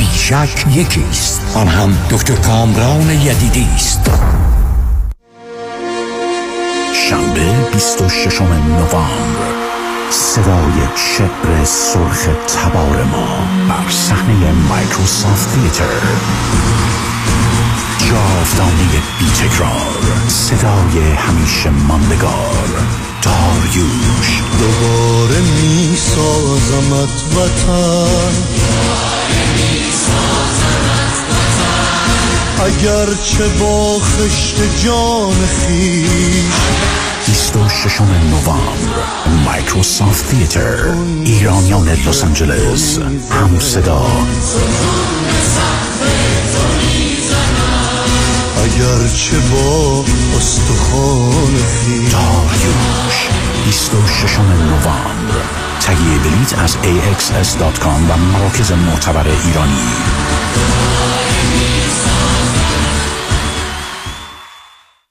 S13: بیشک یکی است آن هم دکتر کامران یدیدی است. شنبه 26 نوامبر. صدای شعر سرخ تبار ما. بر صحنه مایکروسافت تیتر. جاودانه بی تکرار صدای همیشه ماندگار. داریوش.
S14: دوباره می سازمت وطن. اگر چه با خشت جان خیش.
S13: 26 نوامبر مایکروسافت تیتر ایرانیان لس آنجلس. هم صدا.
S14: اگر چه با استخوان خیش
S13: داریوش 26 نوامبر. تهیه بلیت از axs.com و مراکز معتبر ایرانی.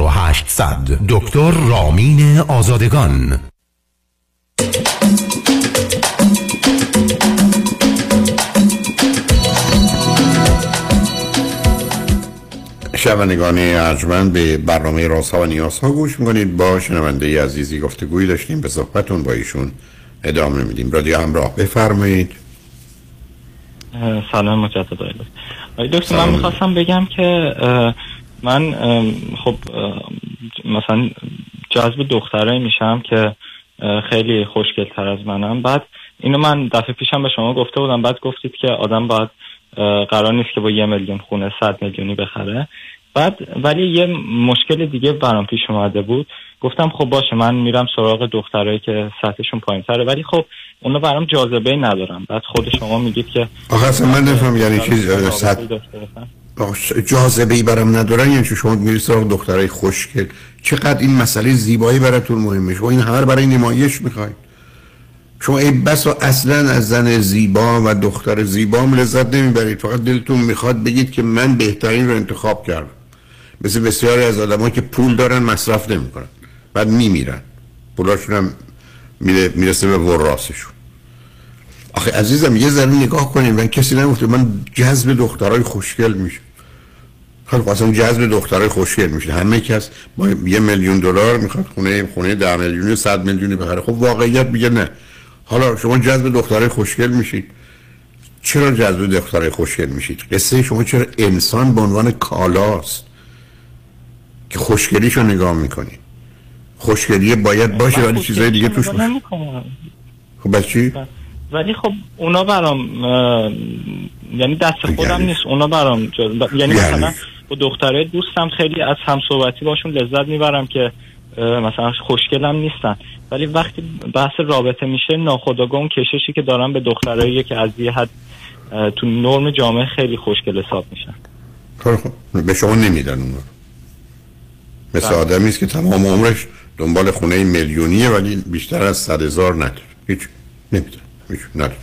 S4: 4800 دکتر رامین آزادگان.
S2: شنوندگان ارجمند به برنامه رازها و نیازها گوش می‌کنید. با شنونده عزیزی گفتگوی داشتیم. به صحبتون با ایشون ادامه میدیم. رادیو همراه بفرمایید.
S3: سلام مجدد آقای دکتر. من می‌خواستم بگم که من خب مثلا جذب دخترایی میشم که خیلی خوشگل تر از منم. بعد اینو من دفعه پیشم به شما گفته بودم. بعد گفتید که آدم باید قرار نیست که با یه میلیون خونه صد میلیونی بخره. بعد ولی یه مشکل دیگه برام پیش اومده بود. گفتم خب باشه من میرم سراغ دخترایی که سطحشون پایین تره ولی خب اونا برام جاذبه ندارم. بعد خود شما میگید که
S2: آخه اصلا من نفهم یعنی چیز جاذبه ای برام ندارن یعنی شما میرید سراغ دخترای خوشگل. چقدر این مسئله زیبایی براتون مهمه. شما این همه برای نمایش می‌خواید. شما ای بس و اصلا از زن زیبا و دختر زیبا لذت نمی‌برید. فقط دلتون می‌خواد بگید که من بهترین رو انتخاب کردم. مثل بسیاری از آدم که پول دارن مصرف نمی‌کنن. بعد میمیرن. پولاشون هم میره می‌رسه به وراسشون آخه عزیزم یه ذره نگاه کنیم من کسی نگفته من جذب دخترای خوشگل میشه خیلی اصلا جذب دخترای خوشگل میشه. همه کس با یه میلیون دلار می‌خواد خونه خونه 10 میلیونی 100 میلیونی بخره. خب واقعیت میگه نه. حالا شما جذب دخترای خوشگل میشید. چرا جذب دخترای خوشگل میشید؟ قصه شما چرا انسان به عنوان کالاست که خوشگلیشو نگاه می‌کنید خوشگلی باید باشه ولی چیزای دیگه توش باشه. خب بس چی؟
S3: ولی خب اونا برام یعنی دست خودم نیست. اونا برام. ب- یعنی مثلا با دختره دوستم خیلی از هم صحبتی باشون لذت می‌برم که مثلا خوشگلم نیستن. ولی وقتی بحث رابطه میشه ناخودآگاه اون کششی که دارم به دخترایی که از یه حد تو نرم جامعه خیلی خوشگل حساب میشن.
S2: به شما نمیدن اونا مثل
S3: بله.
S2: آدمی است که تمام عمرش دنبال خونه میلیونیه ولی بیشتر از صد هزار نداره. هیچ. نمیدن هیچ. نداره.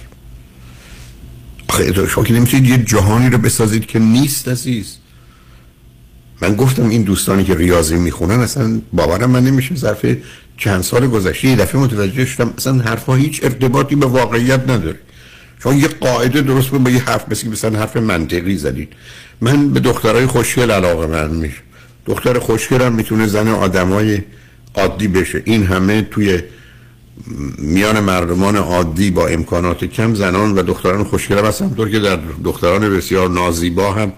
S2: شما که نمی‌تونید یه جهانی رو بسازید که نیست عزیز. من گفتم این دوستانی که ریاضی می‌خونن اصلا باورم من نمیشه. ظرف چند سال گذشته دفعه متوجه شدم اصلا حرفها هیچ ارتباطی به واقعیت نداره. شما یه قاعده درست با یه حرف مثل مثلا حرف منطقی زدید. من به دخترای خوشگل علاقه من میشه. دختر خوشگل هم می‌تونه زن آدمای عادی بشه. این همه توی میان مردمان عادی با امکانات کم زنان و دختران خوشگل هم همطور که در دختران بسیار نازیبا هم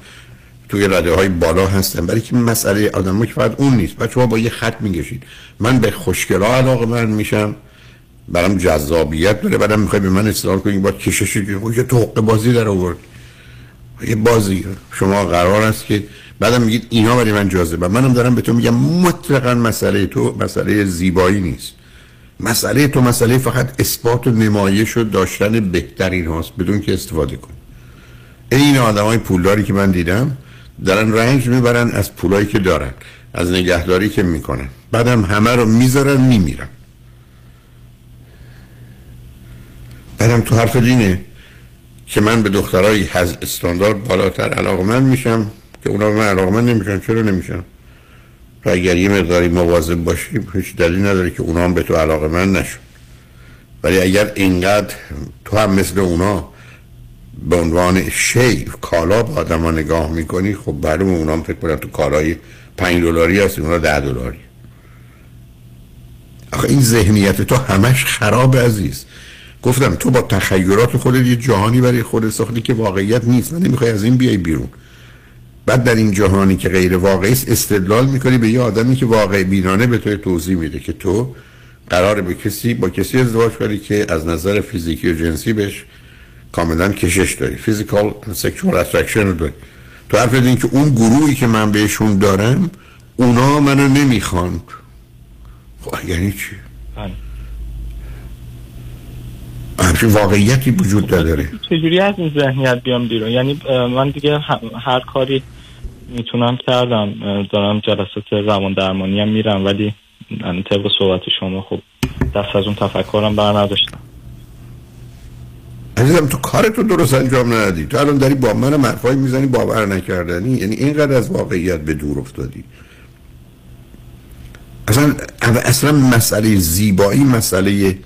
S2: توی رده های بالا هستن. برای که مسئله آدم که فقط اون نیست. بچه ها با یه خط میگشید من به خوشگلا علاقه من میشم. برام جذابیت داره. بعدم می‌خوای به من اصرار کنی با کششی که یه توقع بازی در آورد. یه بازی. شما قرار است که بعدم میگید اینا برای من جاذبه منم دارم به تو میگم مطلقا مسئله تو مسئله زیبایی نیست. مسئله تو مسئله فقط اثبات و نمایش و داشتن بهترین هاست. بدون که استفاده کن این آدم های پولداری که من دیدم دارن رنج می‌برن از پولایی که دارن از نگهداری که می‌کنن. بعدم همه رو می‌ذارن میمیرن. بعدم تو حرف دینه که من به دخترای از استاندارد بالاتر علاقه من میشم که اونا به من نمیشن. چرا نمیشن؟ تو اگر یه مقداری مواظب باشی هیچ دلیل نداره که اونا هم به تو علاقه من نشون ولی اگر اینقدر تو هم مثل اونا به عنوان شی کالا به آدم ها نگاه می‌کنی خب برای اونا هم فکر کنم تو کالای پنج دلاری هست اونا ده دلاری. آخه این ذهنیت تو همش خراب عزیز. گفتم تو با تخیلات خودت یه جهانی برای خودت ساختی که واقعیت نیست. و نمی‌خوای از این بیای بیرون. بعد در این جهانی که غیر واقعی است استدلال می‌کنی به یه آدمی که واقع بینانه به تو توضیح میده که تو قراره یه کسی با کسی ازدواج کنی که از نظر فیزیکی و جنسی بهش کاملا کشش داری. physical sexual attraction رو داری. تو حرف این که اون گروهی که من بهشون دارم اونا منو نمی‌خوان. خب یعنی چی؟ همچین واقعیتی وجود نداره.
S3: چجوری از این ذهنیت بیام بیرون؟ یعنی من دیگه هر کاری می‌تونم کردم. دارم جلسات روان درمانی هم میرم ولی طبق صحبت شما خب دست از اون تفکرم بر نداشتم
S2: عزیزم تو کارتو درست انجام ندادی. تو الان داری با من حرفایی می‌زنی باور نکردنی یعنی اینقدر از واقعیت به دور افتادی. اصلا اصلا مسئله زیبایی مسئله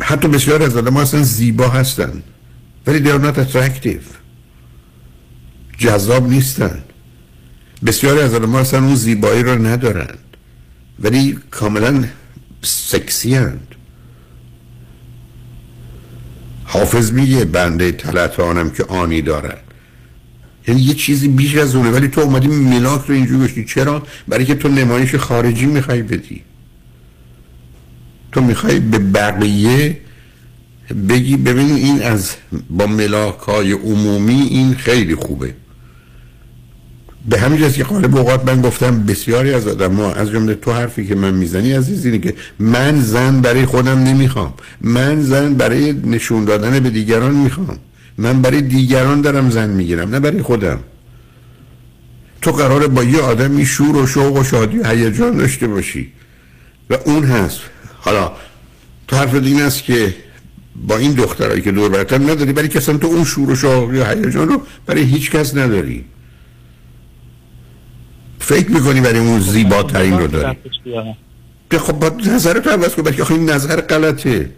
S2: حتی بسیار از آدم اصلا زیبا هستن ولی they are not attractive. جذاب نیستن. بسیاری از آدم اصلا اون زیبایی رو ندارن ولی کاملا سکسی هند حافظ میگه بنده تلتانم که آنی دارن یعنی یه چیزی بیش از اونه ولی تو اومدی ملاک رو اینجوری گشتی. چرا؟ برای که تو نمایش خارجی می‌خوای بدی. تو می‌خوای به بقیه بگی ببین این از با ملاک های عمومی این خیلی خوبه. به همین جاست که قالب اوقات من گفتم بسیاری از آدم ها از جمله تو حرفی که من می‌زنی عزیز اینه که من زن برای خودم نمی‌خوام. من زن برای نشون دادن به دیگران می‌خوام. من برای دیگران دارم زن می‌گیرم نه برای خودم. تو قراره با یه آدمی شور و شوق و شادی و هیجان داشته باشی. و اون هست. حالا تو حرف این است که با این دخترایی که دور برتر نداری برای کسان تو اون شور و شوق یا هیجان رو برای هیچ کس نداری. فکر می‌کنی برای اون زیباترین رو داری؟ که خب با نظر تو عوض کن بلکه این نظر غلطه.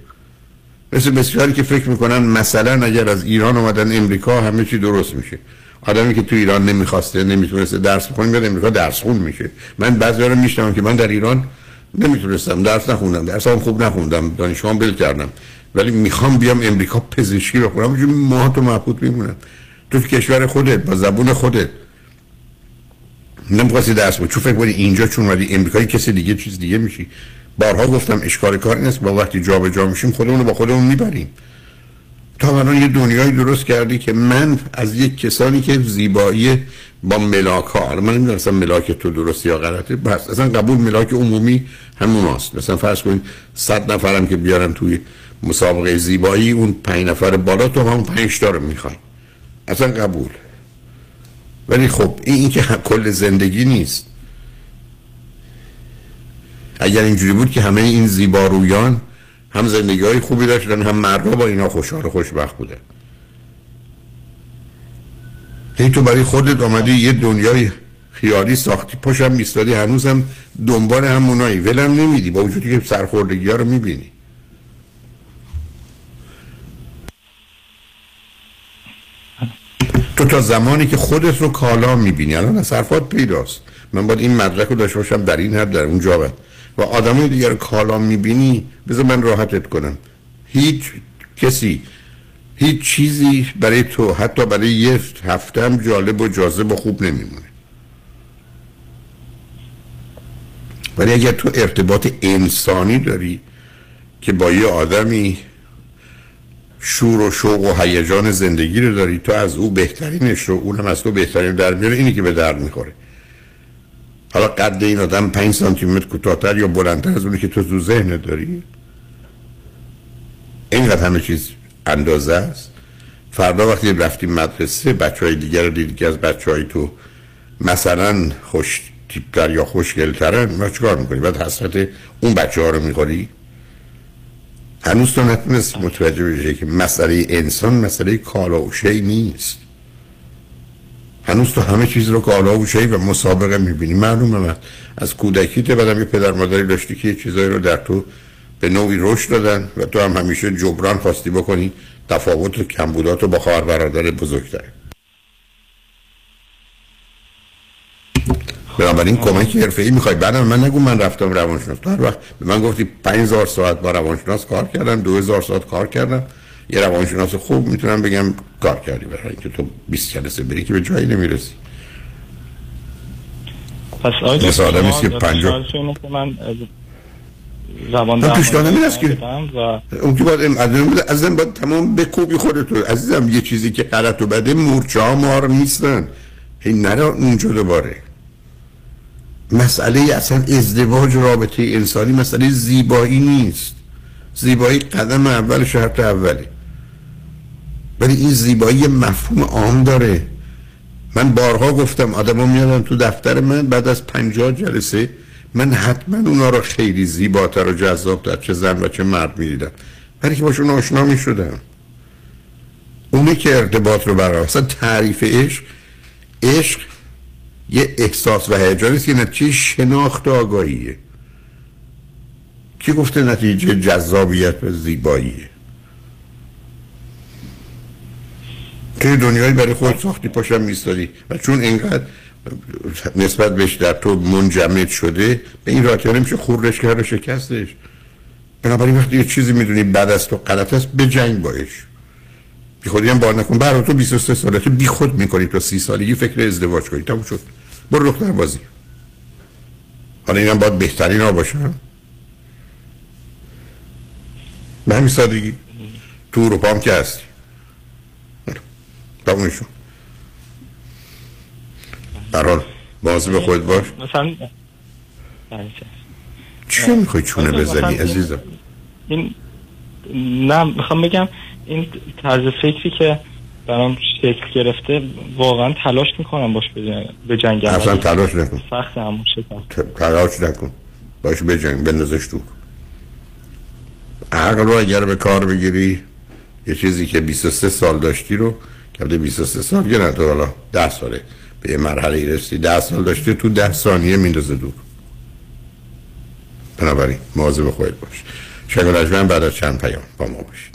S2: مثل بسیاری که فکر می‌کنن مثلا اگر از ایران اومدن امریکا همه چی درست میشه. آدمی که تو ایران نمی‌خواسته نمی‌تونسته درس بخونه میاد امریکا درس خون میشه. من بعضی رو میشنم که من در ایران نمی‌تونستم درس نخوندم درس هم خوب نخوندم دانشگاه بل کردم. ولی می‌خوام بیام امریکا پزشکی بخونم اونجا ماه تو محبوط میمونم. تو کشور خودت با زبون خودت نمی‌خواستی درس بود چون فکر کنی اینجا چون ولی امریکایی کسی دیگه چیز دیگه میشی. بارها گفتم اشکال کار نیست با وقتی جابجا جا میشیم خودمون رو با خودمون می‌بریم. تا الان یه دنیایی درست کردی که من از یک کسانی که زیبایی با ملاک ها من نمی‌دونم اصلا ملاک تو درست یا غلطه بس اصلا قبول ملاک عمومی همون هست مثلا فرض کنید صد نفرم که بیارن توی مسابقه زیبایی اون پنج نفر بالا تو هم پنج تا رو می‌خوای اصلا قبول. ولی خب این, که کل زندگی نیست. اگر اینجوری بود که همه این زیبارویان هم زندگی های خوبی داشتن هم مردم با اینا خوشحال و خوشبخت بودن. این تو برای خودت آمدی یه دنیای خیالی ساختی پشم میستادی هنوزم دنبال همونایی. ولم نمیدی با وجودی که سرخوردگی ها رو می‌بینی. تو تا زمانی که خودت رو کالا می‌بینی. الان از حرفات پیداست. من باید این مدرک رو داشته باشم در این حد در اون جا و آدمای دیگر کالا می‌بینی بذار من راحتت کنم. هیچ کسی هیچ چیزی برای تو حتی برای یه هفته هم جالب و جاذب و خوب نمیمونه. ولی اگر تو ارتباط انسانی داری که با یه آدمی شور و شوق و هیجان زندگی رو داری. تو از او بهترینش رو اونم از تو بهترین در میاره. اینی که به درد می‌خوره. حالا قد این آدم 5 سانتی متر کوتاهتر یا بلندتر از اونی که تو تو ذهن داری؟ اینقدر همه چیز اندازه است. فردا وقتی رفتیم مدرسه بچه های دیگر رو دیدی که از بچه های تو مثلا خوش تیپتر یا خوشگلترن ما چکار می‌کنی بعد حسرت اون بچه ها رو می‌خوری؟ هنوز تو نتونست متوجه بشه که مسئله انسان مسئله کالا و شی نیست. هنوز تو همه چیز رو کالا و شی و مسابقه می‌بینی. معلومه من از کودکیت بعدم یه پدر مادری داشتی که چیزایی رو در تو به نوعی رشد دادن و تو هم همیشه جبران خواستی بکنی تفاوت و کمبودات رو با خواهر برادر بزرگتره بنابراین کمک حرفه ای می‌خوای. بعدم من نگو من رفتم روانشناس. هر وقت به من گفتی 5000 ساعت با روانشناس کار کردم 2000 ساعت کار کردم یه روانشناس خوب می‌تونم بگم کار کردی برای اینکه تو 20 جلسه بری که به جایی نمی‌رسی.
S3: پس آقای
S2: مثل آدمی که 50
S3: من زبان
S2: من این است که. اون که باید از این باید تمام بکوبی خودتو عزیزم یه چیزی که غلط و بده مورچه ها مار نیستن. هی نره اونجا دوباره مسئله اصلا ازدواج رابطه انسانی مسئله زیبایی نیست. زیبایی قدم اول شرط اوله. ولی این زیبایی مفهوم عام داره. من بارها گفتم آدما میادن تو دفتر من بعد از پنجاه جلسه من حتما اونا رو خیلی زیباتر و جذابتر چه زن و چه مرد می‌دیدم. برای که باشون آشنا می‌شدم. اونی که ارتباط رو برقرار اصلا تعریف عشق عشق یه احساس و هیجانی است که نتیجه شناخت آگاهیه. کی گفته نتیجه جذابیت و زیباییه؟ که دنیایی برای خود ساختی پاشم میستادی و چون اینقدر نسبت بهش در تو منجمد شده به این راحتی نمیشه خورش کرد و شکستش. بنابراین وقتی یه چیزی می‌دونی بعد از تو غلط است به جنگ باش. بی خودی هم بار نکن. برای تو 23 ساله. تو بی خود می‌کنی تا 30 سالگی فکر ازدواج کنی. تموم شد. برو دختر بازی. حالا اینم باید بهترین ها باشن. به همین سادگی. تو اروپا هم که هستی. تمومشون برحال بازی به خود باش.
S3: مثلا
S2: چی می‌خوای چونه بزنی عزیزم؟
S3: این نه می‌خوام بگم این طرز فکری که برام شکل گرفته واقعا تلاش می‌کنم باش به جنگ
S2: اصلا تلاش نکن.
S3: سخت همون
S2: تلاش نکن. باش به جنگ بندازش تو. عقل رو اگر به کار بگیری یه چیزی که 23 سال داشتی رو که 23 سال یه نداره حالا 10 ساله. به یه مرحله رسیدی 10 سال داشتی تو 10 ثانیه میندازه دور. بنابراین مواظب خودت باش. شنگ بعد از چند پیام با ما باشید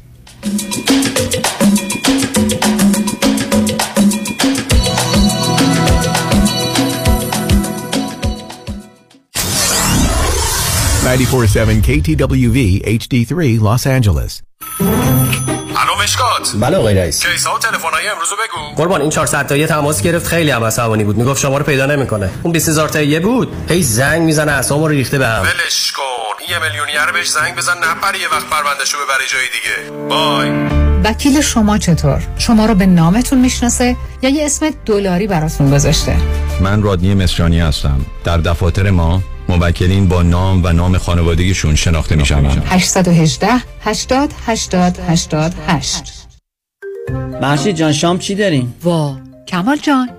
S7: Ninety-four seven KTWV HD3 Los Angeles.
S15: مشکات.
S16: بله آقای رئیس.
S15: کیسا و تلفن‌های امروز بگو.
S16: قربان این 400 تایی تماس گرفت. خیلی هم عصبانی بود. می‌گفت شما رو پیدا نمی‌کنه. اون 20000 تایی بود. هی زنگ می‌زنه اعصابمو رو ریخته بهم
S15: ولش کن. یه میلیونیر بهش زنگ بزن نپره یه وقت پروندهشو ببره جای دیگه. بای
S17: وکیل شما چطور؟ شما رو به نامتون می‌شناسه یا یه اسم دلاری براتون گذاشته؟
S8: من رادنی مصریانی هستم. در دفاتر ما موکلین با نام و نام خانوادگیشون شناخته می شوند
S17: 818 80 80 88
S18: محشید جان شام چی داریم؟
S17: وا. کمال جان.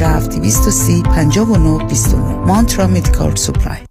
S1: 230 59 29 مانترا مدیکال سوپلای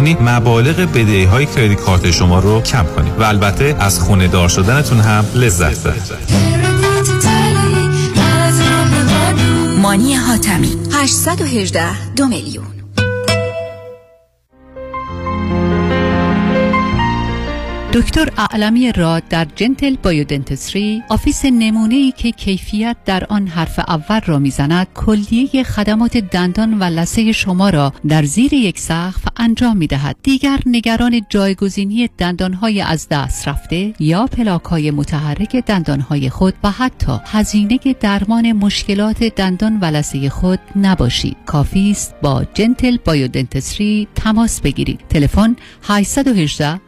S19: مبالغ بدهی های کردیت کارت شما رو کم کنیم و البته از خونه دار شدنتون هم لذت ببرید.
S17: مانی حاتمی. 818 دو میلیون. دکتر اعلمی راد در Gentle Biodentistry office نمونه ای که کیفیت در آن حرف اول را می‌زند کلیه خدمات دندان و لثه شما را در زیر یک سقف انجام می دهد دیگر نگران جایگزینی دندانهای از دست رفته یا پلاک های متحرک دندانهای خود و حتی هزینه درمان مشکلات دندان و لثه خود نباشید. کافی است با Gentle Biodentistry تماس بگیرید. تلفن 818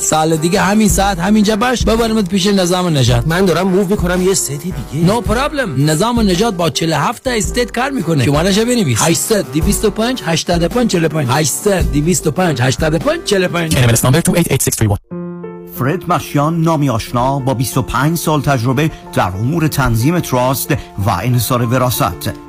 S20: سال دیگه همین ساعت همینجا باش. ببرمت پیش نظام نجات
S21: من دارم move می‌کنم یه city دیگه.
S20: no no problem نظام نجات با 47 تا state کار می‌کنه. شمارهش بنویس. 800 225 85 45 800 225 85 45
S22: NMLS number 288631
S23: فرد مشیان نامی آشنا با 25 سال تجربه در امور تنظیم trust و انحصار وراثت.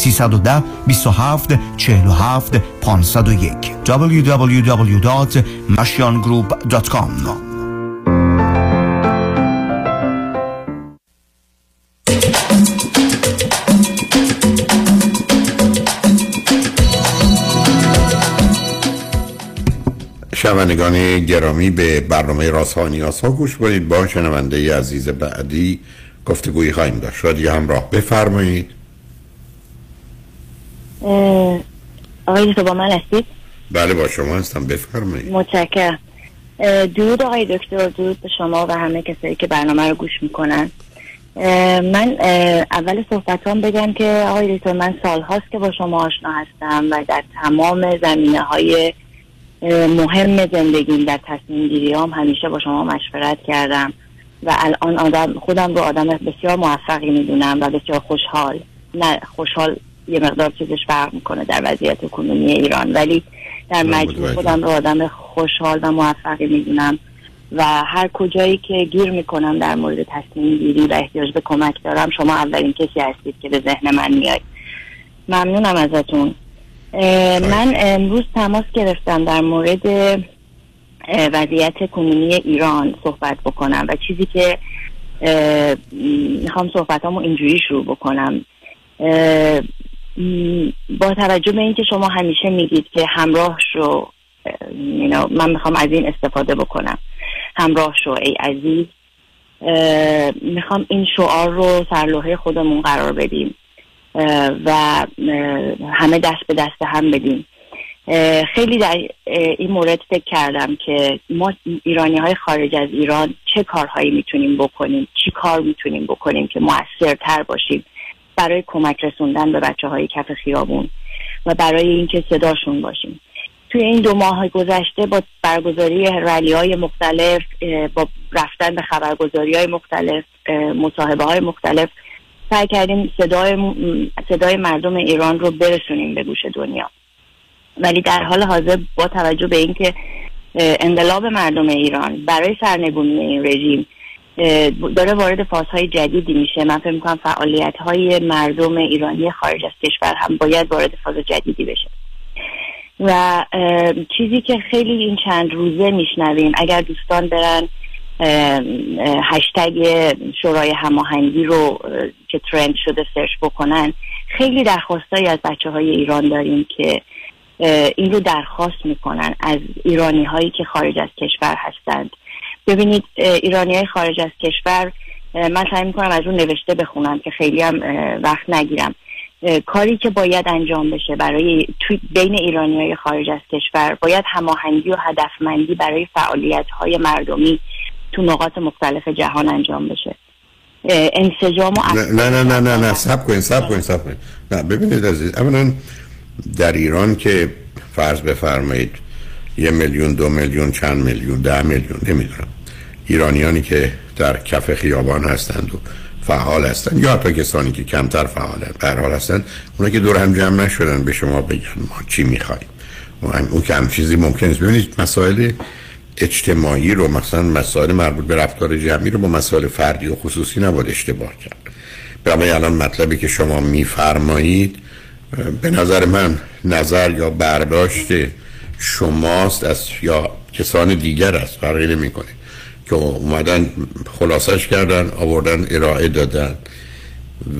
S23: 310 27 47 501 www.mashiangroup.com
S2: شنوندگان گرامی به برنامه راست ها نیاز ها گوش کنید. با شنونده عزیز بعدی گفتگویی خواهیم داشت. رادیو همراه بفرمایید.
S24: آقای با من هستید؟
S2: بله با شما هستم. بفرمایید.
S24: متشکرم. درود آقای دکتر درود به شما و همه کسایی که برنامه رو گوش می‌کنن. من اول صحبتان بگم که آقای دکتر من سال هاست که با شما آشنا هستم و در تمام زمینه های مهم زندگیم در تصمیم گیری هم همیشه با شما مشورت کردم و الان آدم خودم رو آدم بسیار موفقی می‌دونم و بسیار خوشحال نه خوشحال یه مقدار چیزش فرق می‌کنه در وضعیت کنونی ایران. ولی در مجموع خودم رو آدم خوشحال و موفقی می‌دونم و هر کجایی که گیر می‌کنم در مورد تصمیم گیری و احتیاج به کمک دارم شما اولین کسی هستید که به ذهن من میاد. ممنونم ازتون. من امروز تماس گرفتم در مورد وضعیت کنونی ایران صحبت بکنم و چیزی که می‌خوام صحبتامو اینجوری شروع بکنم. با توجه به اینکه شما همیشه میگید که همراه شو من می‌خوام از این استفاده بکنم. همراه شو ای عزیز. می‌خوام این شعار رو سرلوحه خودمون قرار بدیم. و همه دست به دست هم بدیم. خیلی در این مورد فکر کردم که ما ایرانی های خارج از ایران چه کارهایی می‌تونیم بکنیم؟ چی کار می‌تونیم بکنیم که موثرتر باشیم؟ برای کمک رسوندن به بچه های کف خیابون و برای اینکه صداشون باشیم. توی این دو ماه گذشته با برگزاری رلی های مختلف با رفتن به خبرگزاری های مختلف مصاحبه های مختلف سعی کردیم صدای, صدای مردم ایران رو برسونیم به گوش دنیا. ولی در حال حاضر با توجه به اینکه انقلاب مردم ایران برای سرنگونی این رژیم داره وارد فازهای جدیدی میشه. من فکر می‌کنم فعالیت های مردم ایرانی خارج از کشور هم باید وارد فاز جدیدی بشه. و چیزی که خیلی این چند روزه میشنویم اگر دوستان برن هشتگ شورای هماهنگی رو که ترند شده سرچ بکنن خیلی درخواستایی از بچه های ایران داریم که این رو درخواست می‌کنن از ایرانی هایی که خارج از کشور هستند. ببینید ایرانی های خارج از کشور من سعی می‌کنم از اون نوشته بخونم که خیلی هم وقت نگیرم. کاری که باید انجام بشه برای بین ایرانی های خارج از کشور باید هماهنگی و هدفمندی برای فعالیت های مردمی تو نقاط مختلف جهان انجام بشه. انسجام و
S2: نه نه نه نه نه سب کنید سب کنید سب کنید. نه ببینید عزیز اولا در ایران که فرض بفرمایید یه میلیون دو میلیون چند میلیون ده میلیون نمی‌دونم. ایرانیانی که در کف خیابان هستند و فعال هستند یا حتی کسانی که کمتر فعالند به حال هستند اونا که دور هم جمع نشدن به شما بگن ما چی می‌خوایم. اون کم چیزی ممکن است ببینید مسائل اجتماعی رو مثلا مسائل مربوط به رفتار جمعی رو با مسائل فردی و خصوصی نباید اشتباه کرد. برای الان مطلبی که شما میفرمایید به نظر من نظر یا برداشت شماست از یا کسان دیگر است. فرقی نمی‌کنه. که اومدن خلاصش کردن آوردن ارائه دادن.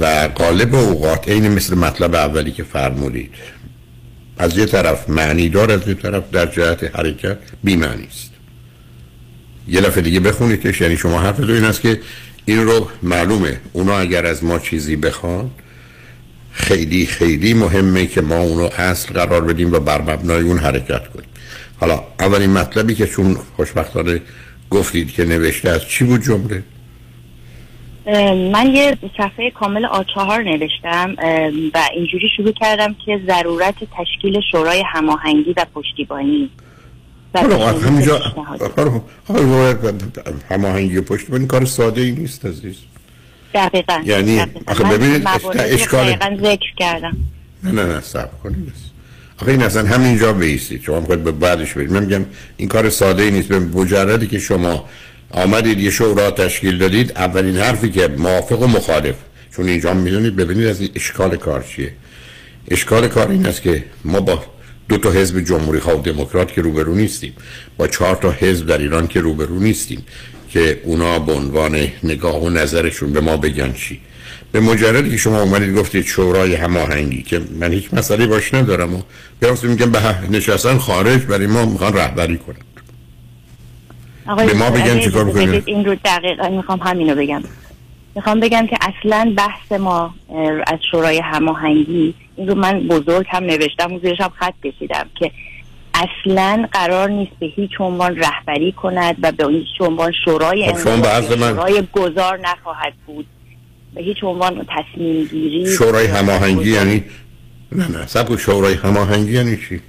S2: و قالب اوقات این مثل مطلب اولی که فرمودید. از یه طرف معنی دار از یه طرف در جهت حرکت بیمعنی است. یه دفعه دیگه بخونیدش یعنی شما حرفتون این است که این رو معلومه. اونا اگر از ما چیزی بخوان خیلی خیلی مهمه که ما اونو اصل قرار بدیم و بر مبنای اون حرکت کنیم. حالا اولین مطلبی که چون خوشبختانه گفتید که نوشته از چی بود جمله؟
S24: من یه صفحه کامل آچهار نوشتم و اینجوری شروع کردم که ضرورت تشکیل شورای هماهنگی و پشتیبانی.
S2: همینجا هماهنگی و پشتیبانی کار ساده ای نیست عزیز.
S24: دقیقا
S2: یعنی آخه ببینید اشکال
S24: ذکر کردم.
S2: نه نه نه سب کنید. آخه این اصلا همینجا بیستید شما می‌خواید به بعدش برید. من میگم این کار ساده ای نیست. به مجردی که شما آمدید یه شورا تشکیل دادید اولین حرفی که موافق و مخالف. چون اینجا می‌دونید ببینید از اشکال کار چیه. اشکال کار این است که ما با دو تا حزب جمهوری خواه و دموکرات که روبرو نیستیم با چهار تا حزب در ایران که روبرو نیستیم که اونا به عنوان نگاه و نظرشون به ما بگن چی. به مجردی که شما اومدید گفتید شورای هماهنگی که من هیچ مسئله باش ندارم و براستی میگم به نشستن خارج برای ما می‌خوان رهبری کنن. به ما بگن چیکار بکنیم
S24: این رو دقیقا می‌خوام همینو بگم. می‌خوام بگم که اصلا بحث ما از شورای هماهنگی این رو من بزرگ هم نوشتم و زیرش هم خط کشیدم که اصلا قرار نیست به هیچ عنوان رهبری کند و به هیچ عنوان شورای
S2: خب.
S24: شورای گذار نخواهد بود. به هیچ عنوان تصمیم گیری
S2: شورای هماهنگی یعنی نه نه. سب شورای هماهنگی یعنی چی؟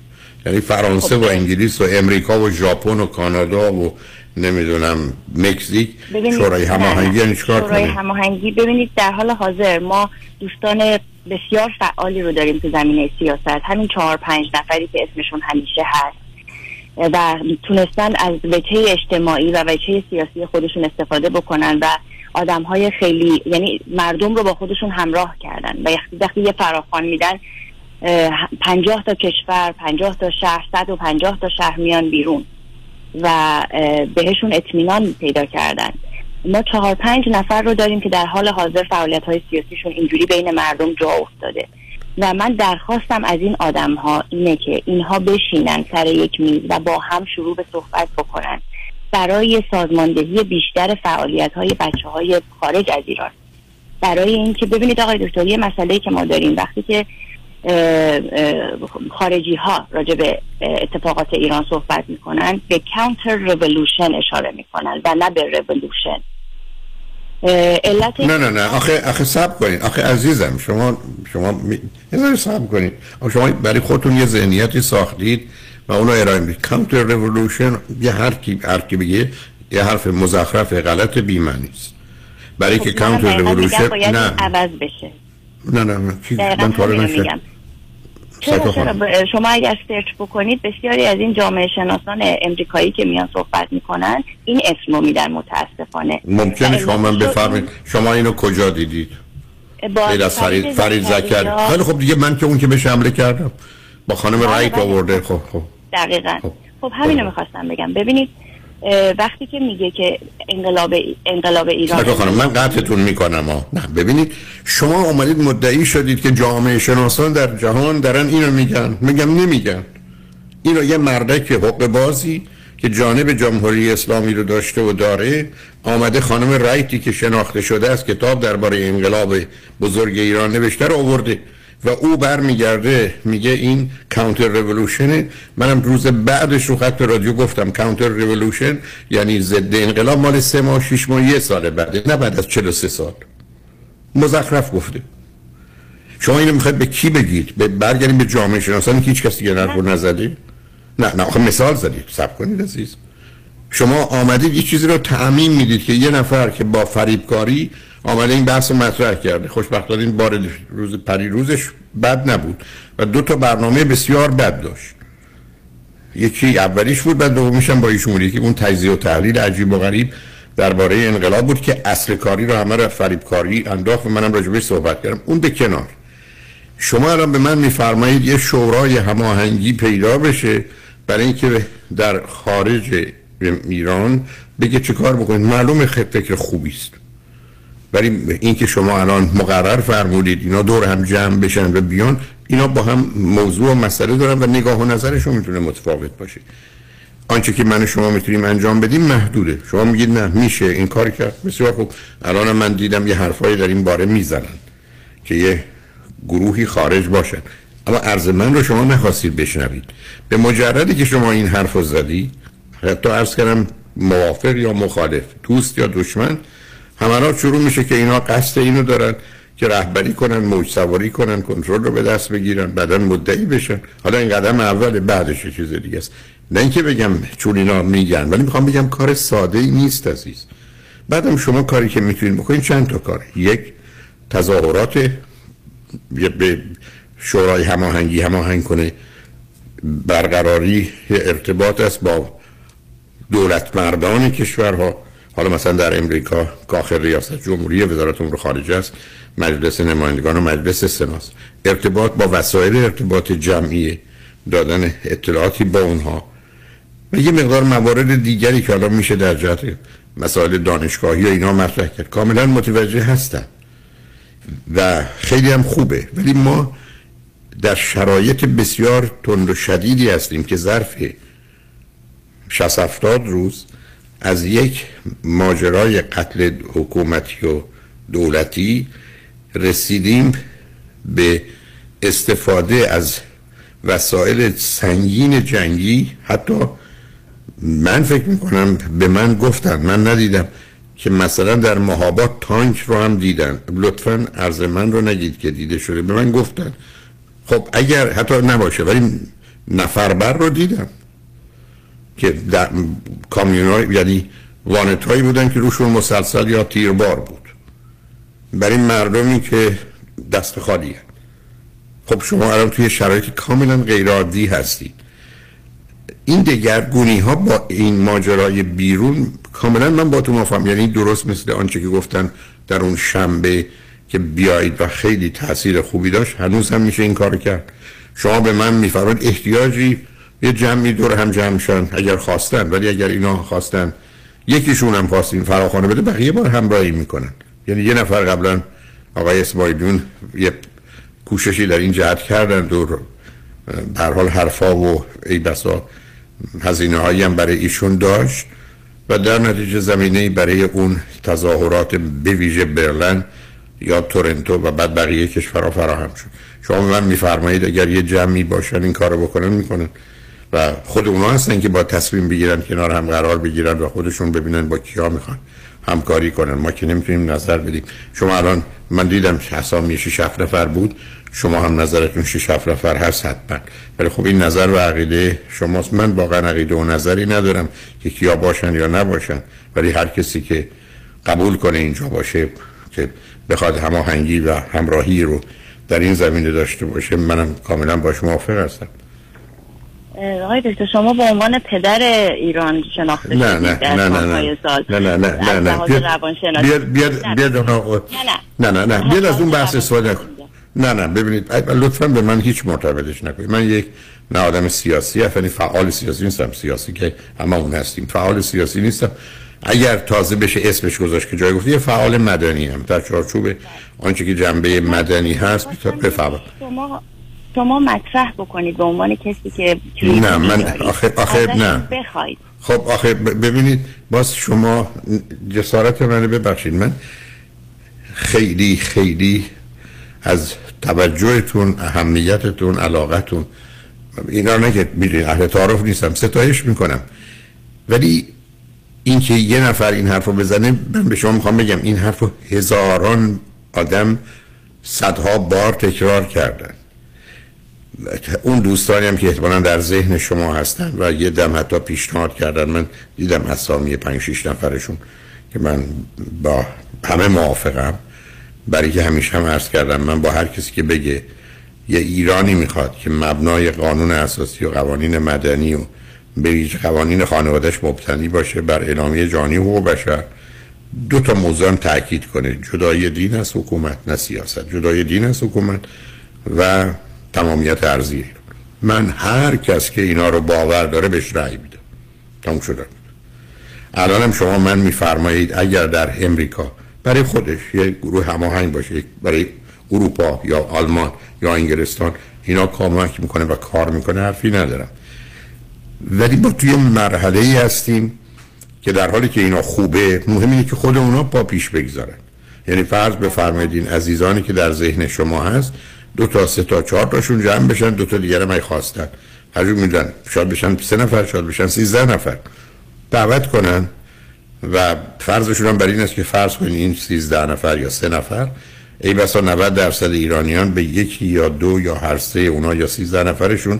S2: یعنی فرانسه خب و انگلیس و امریکا و ژاپن و کانادا و نمی‌دونم مکزیک شورای هماهنگی یعنی چیکار
S24: شورای هماهنگی ببینید در حال حاضر ما دوستان بسیار فعالی رو داریم تو زمینه سیاست. همین چهار پنج نفری که اسمشون همیشه هست. و تونستن از وجهه اجتماعی و وجهه سیاسی خودشون استفاده بکنن و آدم های خیلی یعنی مردم رو با خودشون همراه کردن و وقتی یه فراخوان میدن پنجاه تا کشور پنجاه تا شهر صد و پنجاه تا شهر میان بیرون و بهشون اطمینان پیدا کردن. ما چهار پنج نفر رو داریم که در حال حاضر فعالیت های سیاسیشون اینجوری بین مردم جا افتاده. و من درخواستم از این آدم ها اینه که اینها بشینن سر یک میز و با هم شروع به صحبت بکنن. برای سازماندهی بیشتر فعالیت های بچه های خارج از ایران. برای اینکه ببینید آقای دکتر یه مسئله که ما داریم. وقتی که خارجی ها راجع به اتفاقات ایران صحبت می‌کنن به counter revolution اشاره می‌کنن و نه به رولوشن
S2: علت نه نه نه. آخه آخه صبر کنید آخه عزیزم شما شما می... صبر کنید شما برای خودتون یه ذهنیتی ساختید و اونو ارائه می‌دید. counter revolution یه هر کی هر کی بگه یه حرف مزخرف غلط بی معنی است. برای خب که counter revolution
S24: نه عوض بشه.
S2: نه نه من چیز من
S24: چرا چرا؟ شما اگر سرچ بکنید بسیاری از این جامعه شناسان امریکایی که میان صحبت می‌کنن این اسم رو میدن متاسفانه.
S2: ممکنه شما من بفرمایید شما اینو کجا دیدید؟ غیر از فرید, فرید زکر خیلی خب دیگه من که اون که بهش حمله کردم. با خانم بله، رایت بله. آورده خب خب.
S24: دقیقا. خب, خب همینو می‌خواستم بگم. ببینید وقتی که میگه که انقلاب انقلاب ایران
S2: خانم من قطعتون می‌کنم ها. نه ببینید شما اومدید مدعی شدید که جامعه شناسان در جهان دارن اینو میگن. میگم نمیگن. اینو یه مردک حق بازی که جانب جمهوری اسلامی رو داشته و داره آمده خانم رایتی که شناخته شده از کتاب درباره انقلاب بزرگ ایران نوشته رو آورده. و او برمیگرده میگه این کانتر رولوشنه منم روز بعدش رو خط رادیو گفتم کانتر رولوشن یعنی ضد انقلاب. مال سه ماه شش ماه یه سال بعده نه بعد از 43 سال. مزخرف گفته. شما اینو می‌خواید به کی بگید؟ به برگردیم به جامعه شناسانی که هیچ کسی دیگه نرفو نزده؟ نه نه آخه مثال زدید. سب کنید عزیز. شما آمدید یه چیزی رو تعمین می‌دید که یه نفر که با فریبکاری آمده این بحث مطرح کرده. خوشبختانه این بار روز پری روزش بد نبود و دو تا برنامه بسیار بد داشت. یکی اولیش بود بعد دومیش هم با ایشون. یکی اون تجزیه و تحلیل عجیب و غریب درباره انقلاب بود که اصل کاری رو همه رو فریبکاری انداخت و منم راجبش صحبت کردم. اون به کنار. شما الان به من میفرمایید یه شورای هماهنگی پیدا بشه برای اینکه در خارج ایران بگه چه کار بکنید. معلومه فکر خوبی است. ولی اینکه شما الان مقرر فرمودید اینا دور هم جمع بشن و بیان اینا با هم موضوع و مسئله دارن و نگاه و نظرشون می‌تونه متفاوت باشه. آنچه که من شما می‌تونیم انجام بدیم محدوده. شما میگید نه میشه این کار کرد. بسیار خوب. الان من دیدم یه حرفایی در این باره می‌زنن که یه گروهی خارج باشن. اما عرض من رو شما نخواستید بشنوید. به مجردی که شما این حرف رو زدی حتی عرض کردم موافق یا مخالف دوست یا دشمن همراه شروع میشه که اینا قصد اینو دارن که رهبری کنن موج سواری کنن کنترل رو به دست بگیرن بعدا مدعی بشن. حالا این قدم اول بعدش چیز دیگه است. نه اینکه بگم چون اینا میگن ولی می‌خوام بگم کار ساده ای نیست عزیز. بعدم شما کاری که می‌تونید بکنید چند تا کار. یک تظاهرات به شورای هماهنگی هماهنگ کنه. برقراری ارتباط است با دولت مردان کشورها. حالا مثلا در امریکا کاخ ریاست جمهوری وزارت امور خارجه است مجلس نمایندگان و مجلس سناست ارتباط با وسایل ارتباط جمعی دادن اطلاعاتی با اونها و یه مقدار موارد دیگری که حالا میشه در جهت مسائل دانشگاهی و اینا مطرح کرد کاملا متوجه هستم و خیلی هم خوبه. ولی ما در شرایط بسیار تند و شدیدی هستیم که ظرف 60 70 روز از یک ماجرای قتل حکومتی و دولتی رسیدیم به استفاده از وسایل سنگین جنگی. حتی من فکر می‌کنم به من گفتن من ندیدم که مثلا در مهابات تانک رو هم دیدن. لطفا عرض من رو نگید که دیده شده. به من گفتن. خب اگر حتی نباشه ولی نفربر رو دیدم. که در کامیون یعنی وانت هایی بودن که روشون مسلسل یا تیربار بود. برای مردمی که دست خالی هست. خب شما الان توی شرایط کاملا غیر عادی هستید این دگرگونی ها با این ماجرای بیرون کاملا من با تو موافقم یعنی درست مثل آنچه که گفتن در اون شنبه که بیایید و خیلی تاثیر خوبی داشت هنوز هم میشه این کار کرد. شما به من میفرمایید احتیاجی یه جمعی دور هم جمع شن اگر خواستن ولی اگر اینا خواستن یکیشون هم خواستین فراخانه بده بقیه بار همراهی می‌کنن. یعنی یه نفر قبلا آقای اسماعیلون یه کوششی در این جهت کردن دور در حال حرفا و ای بسا هزینه هایی هم برای ایشون داشت و در نتیجه زمینه برای اون تظاهرات به ویژه برلن یا تورنتو و بعد بقیه کشورها فراهم شد. شما من میفرمایید اگر یه جمعی باشن این کارو بکنن می‌کنن. و خود اونا هستن که با تصمیم بگیرن کنار هم قرار بگیرن و خودشون ببینن با کیا می‌خوان همکاری کنن. ما که نمی‌تونیم نظر بدیم. شما الان من دیدم حسامی 6 نفر بود. شما هم نظرتون 6 7 نفر هست حتما. ولی خب این نظر و عقیده شماست. من واقعا عقیده و نظری ندارم که کیا باشن یا نباشن. ولی هر کسی که قبول کنه اینجا باشه که بخواد هماهنگی و همراهی رو در این زمینه داشته باشه منم کاملا باش موافق هستم.
S24: آقای دکتر شما به عنوان پدر ایران شناخته
S2: نه نه نه نه نه. نه نه نه نه نه. بیاد بیاد بیاد نه. نه نه. بیاد از اون بحث استفاده نکن نه نه. ببینید لطفا به من هیچ مرتبطش نکنید. من یک نه آدم سیاسی یعنی فعال سیاسی نیستم. سیاسی که همه اون هستیم. فعال سیاسی نیستم. اگر تازه بشه اسمش گذاشت که جای گفتی یه فعال مدنی هم. در چارچوب آنچه که جنبه مدنی هست بفرمایید.
S24: شما مطرح بکنید به عنوان کسی که
S2: نه من آخه آخه نه.
S24: بخواید.
S2: خب آخه ببینید باز شما جسارت منو ببخشید. من خیلی خیلی از توجهتون اهمیتتون علاقتون اینا نه که می‌دونید اهل تعارف نیستم ستایش می‌کنم. ولی اینکه یه نفر این حرف رو بزنه من به شما می‌خوام بگم این حرف رو هزاران آدم صدها بار تکرار کردن. اون دوستانی هم که احتمالا در ذهن شما هستن و یه دم حتی پیشنهاد کردن. من دیدم اسامی پنج شیش نفرشون که من با همه موافقم. برای که همیشه هم عرض کردم من با هر کسی که بگه یه ایرانی می‌خواد که مبنای قانون اساسی و قوانین مدنی و به قوانین خانوادش مبتنی باشه بر اعلامیه جانی حقوق بشر دو تا موضوع تاکید کنه. جدای دین از حکومت نه سیاست. جدای دین از حکومت و تمامیت ارزی من هر کس که اینا رو باور داره بهش رأی میدم تموم شده. الانم شما من میفرمایید اگر در امریکا برای خودش یه گروه هماهنگ باشه برای اروپا یا آلمان یا انگلستان اینا کمک می‌کنه و کار می‌کنه حرفی ندارم. ولی با توی مرحله ای هستیم که در حالی که اینا خوبه مهم اینه که خود اونا پا پیش بگذارن. یعنی فرض بفرمایید این عزیزانی که در ذهن شما هست دو تا سه تا چهار تاشون جمع بشن دو تا دیگر هم خواستن. هر میدن. شاید بشن سه نفر شاید بشن سیزده نفر. دعوت کنن و فرضشون هم بر این است که فرض کنید این سیزده نفر یا سه نفر ای بسا 90 درصد ایرانیان به یکی یا دو یا هر سه اونا یا سیزده نفرشون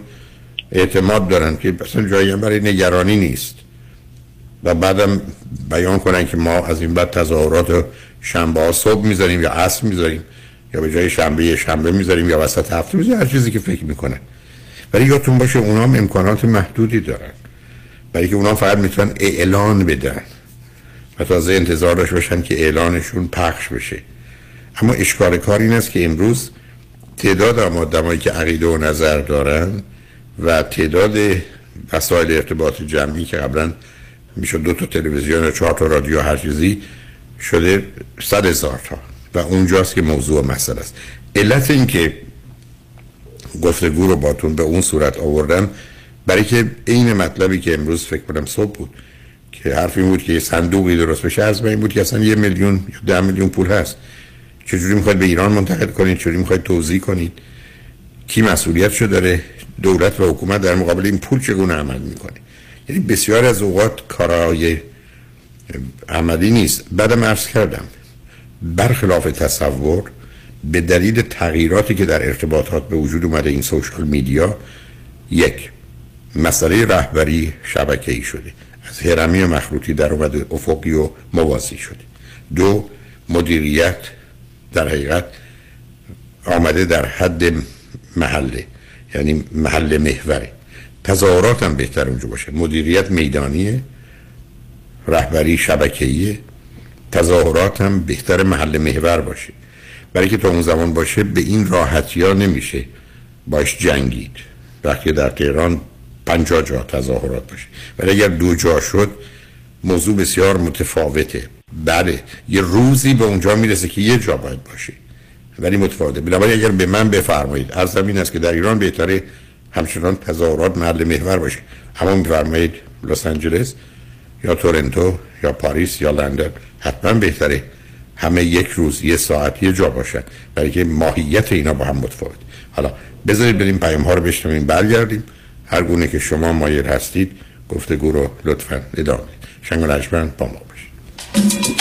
S2: اعتماد دارن که مثلا جایی برای نگرانی نیست. و بعدم بیان کنن که ما از این بعد تظاهرات شنبه ها صبح می‌ذاریم یا عصر می‌ذاریم یا به جای شنبه شنبه می‌ذاریم یا وسط هفته می‌ذاریم هر چیزی که فکر می‌کنن ولی یادتون باشه اونا هم امکانات محدودی دارن. برای که اونا فقط می‌تونن اعلان بدن. و تازه انتظار داشته باشن که اعلانشون پخش بشه. اما اشکال کار این است که امروز تعداد آدمایی که عقیده و نظر دارن و تعداد وسایل ارتباط جمعی که قبلا می‌شد دو تا تلویزیون و چهار تا رادیو هر چیزی شده صد هزار تا. و اونجاست که موضوع مسئله است. علت این که گفتگو رو باتون به اون صورت آوردم برای که این مطلبی که امروز فکر کنم صبح بود که حرف این بود که یه صندوقی درست بشه از این بود که اصلا یه میلیون یا ده میلیون پول هست. چجوری می‌خواید به ایران منتقل کنید؟ چجوری می‌خواید توضیح کنید؟ کی مسئولیت شو داره؟ دولت و حکومت در مقابل این پول چگونه عمل می‌کنه؟ یعنی بسیار از اوقات کارهای عملی نیست. بعدم عرض کردم برخلاف تصور به دلیل تغییراتی که در ارتباطات به وجود اومده این سوشال میدیا یک مسئله رهبری شبکه‌ای شده. از هرمی مخروطی در اومده افقی و موازی شده. دو مدیریت در حقیقت آمده در حد محله یعنی محل محوره. تظاهرات هم بهتر اونجا باشه. مدیریت میدانیه رهبری شبکه‌ایه. تظاهرات هم بهتر محل محور باشه. برای که تا اون زمان باشه به این راحتی ها نمیشه باش جنگید. وقتی در تهران پنجاه جا تظاهرات باشه. ولی اگر دو جا شد موضوع بسیار متفاوته. بله یه روزی به اونجا می‌رسه که یه جا باید باشه. ولی متفاوته. بنابراین اگر به من بفرمایید از این است که در ایران بهتره همچنان تظاهرات محل محور باشه. اما میفرمایید لس آنجلس یا تورنتو یا پاریس یا لندن. حتما بهتره همه یک روز یه ساعت یه جا باشن. برای که ماهیت اینا با هم متفاوت حالا بذارید بریم پیام ها رو بشنویم برگردیم. هر گونه که شما مایل هستید گفتگو رو لطفا ادامه شنگ و با ما باشید.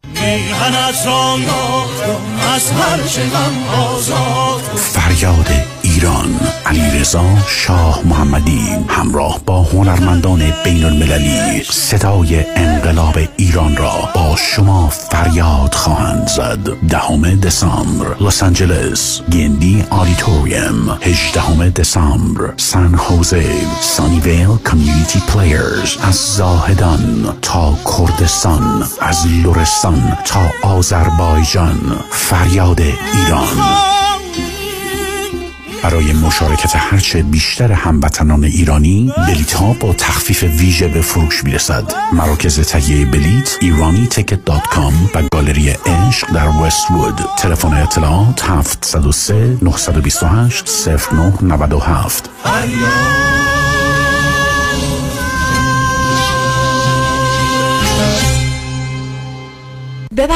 S14: فریاد ایران علیرضا شاه محمدی همراه با هنرمندان بین المللی صدای انقلاب ایران را با شما فریاد خواهند زد. دهم دسامبر لس آنجلس Gindi Auditorium. هجدهم دسامبر سان خوزه Sunnyvale Community Players از زاهدان تا کردستان از لرستان تا آذربایجان. فریاد ایران. برای مشارکت هرچه بیشتر هموطنان ایرانی بلیت ها با تخفیف ویژه به فروش می‌رسد. مراکز تهیه بلیت Irani Ticket dot com و گالری عشق در وست وود تلفن اطلاعات 703 928 0997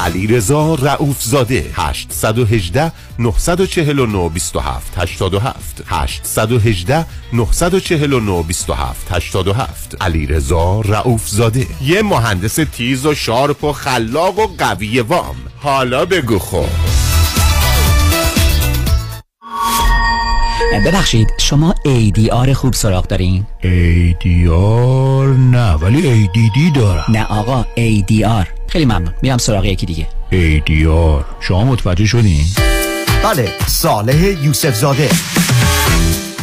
S25: علی رضا رعوف زاده 818 949 27 87 818 949 27 87 علی رضا رعوف زاده یه مهندس تیز و شارپ و خلاق و قوی وام. حالا بگو خب.
S18: ببخشید شما ADR خوب سراغ دارین؟
S20: ADR نه ولی ADD دارم.
S18: نه آقا ADR خیلی ممنون. میرم سراغ یکی دیگه.
S20: ADR شما متوجه شدین؟
S23: بله صالح یوسف زاده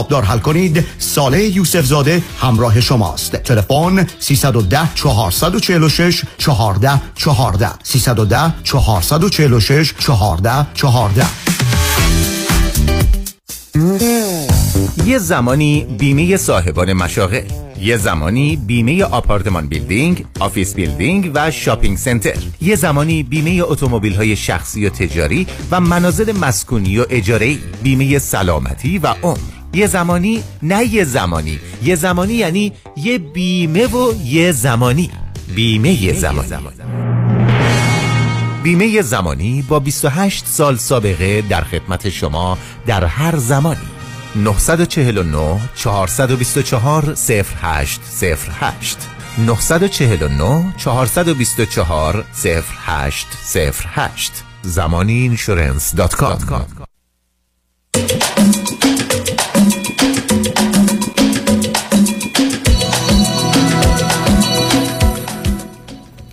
S23: حسابدار حل کنید. صالح یوسف زاده همراه شماست. تلفن 310 446 14 14 310 446 14 14
S25: یه زمانی بیمه صاحبان مشاغل یه زمانی بیمه آپارتمان building، office building و shopping center. یه زمانی بیمه اتومبیل های شخصی و تجاری و منازل مسکونی و اجاره بیمه سلامتی و عمر. یه زمانی نه یه زمانی. یه زمانی یعنی یه بیمه و یه زمانی. بیمه یه زمانی. بیمه زمانی با 28 سال سابقه در خدمت شما در هر زمانی. 949 424 0808 949 424 0808 زمانی اینشورنس دات کام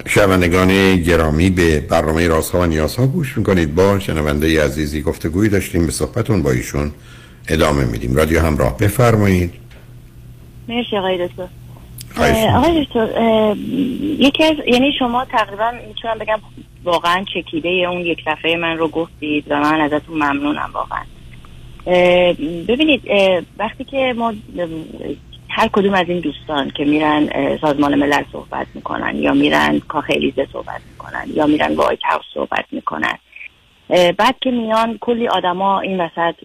S2: شنوندگان گرامی به برنامه رازها و نیازها گوش می‌کنید. با شنونده عزیزی گفتگویی داشتیم به صحبتون با ایشون ادامه میدیم. رادیو همراه بفرمایید.
S24: مرسی آقای دکتر. آقای دکتر یکی از یعنی شما تقریبا می‌تونم بگم واقعا چکیده اون یک دفعه من رو گفتید و من ازتون ممنونم واقعا. ببینید وقتی که ما هر کدوم از این دوستان که میرن سازمان ملل صحبت می‌کنن یا میرن کاخ الیزه صحبت می‌کنن یا میرن White House صحبت می‌کنن. بعد که میان کلی آدما این وسط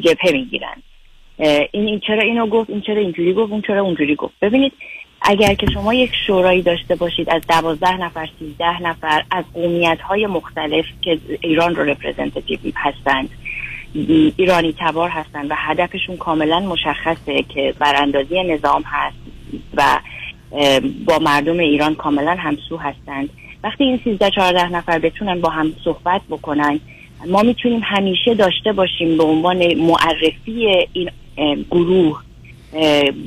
S24: جبهه می‌گیرن. این, این چرا اینو گفت این چرا اینجوری گفت اون چرا اونجوری گفت. ببینید اگر که شما یک شورایی داشته باشید از دوازده نفر سیزده نفر از قومیت های مختلف که ایران رو representative هستند ایرانی تبار هستند و هدفشون کاملا مشخصه که براندازی نظام هست و با مردم ایران کاملا همسو هستند. وقتی این 13 14 نفر بتونن با هم صحبت بکنن ما می‌تونیم همیشه داشته باشیم به عنوان معرفی این گروه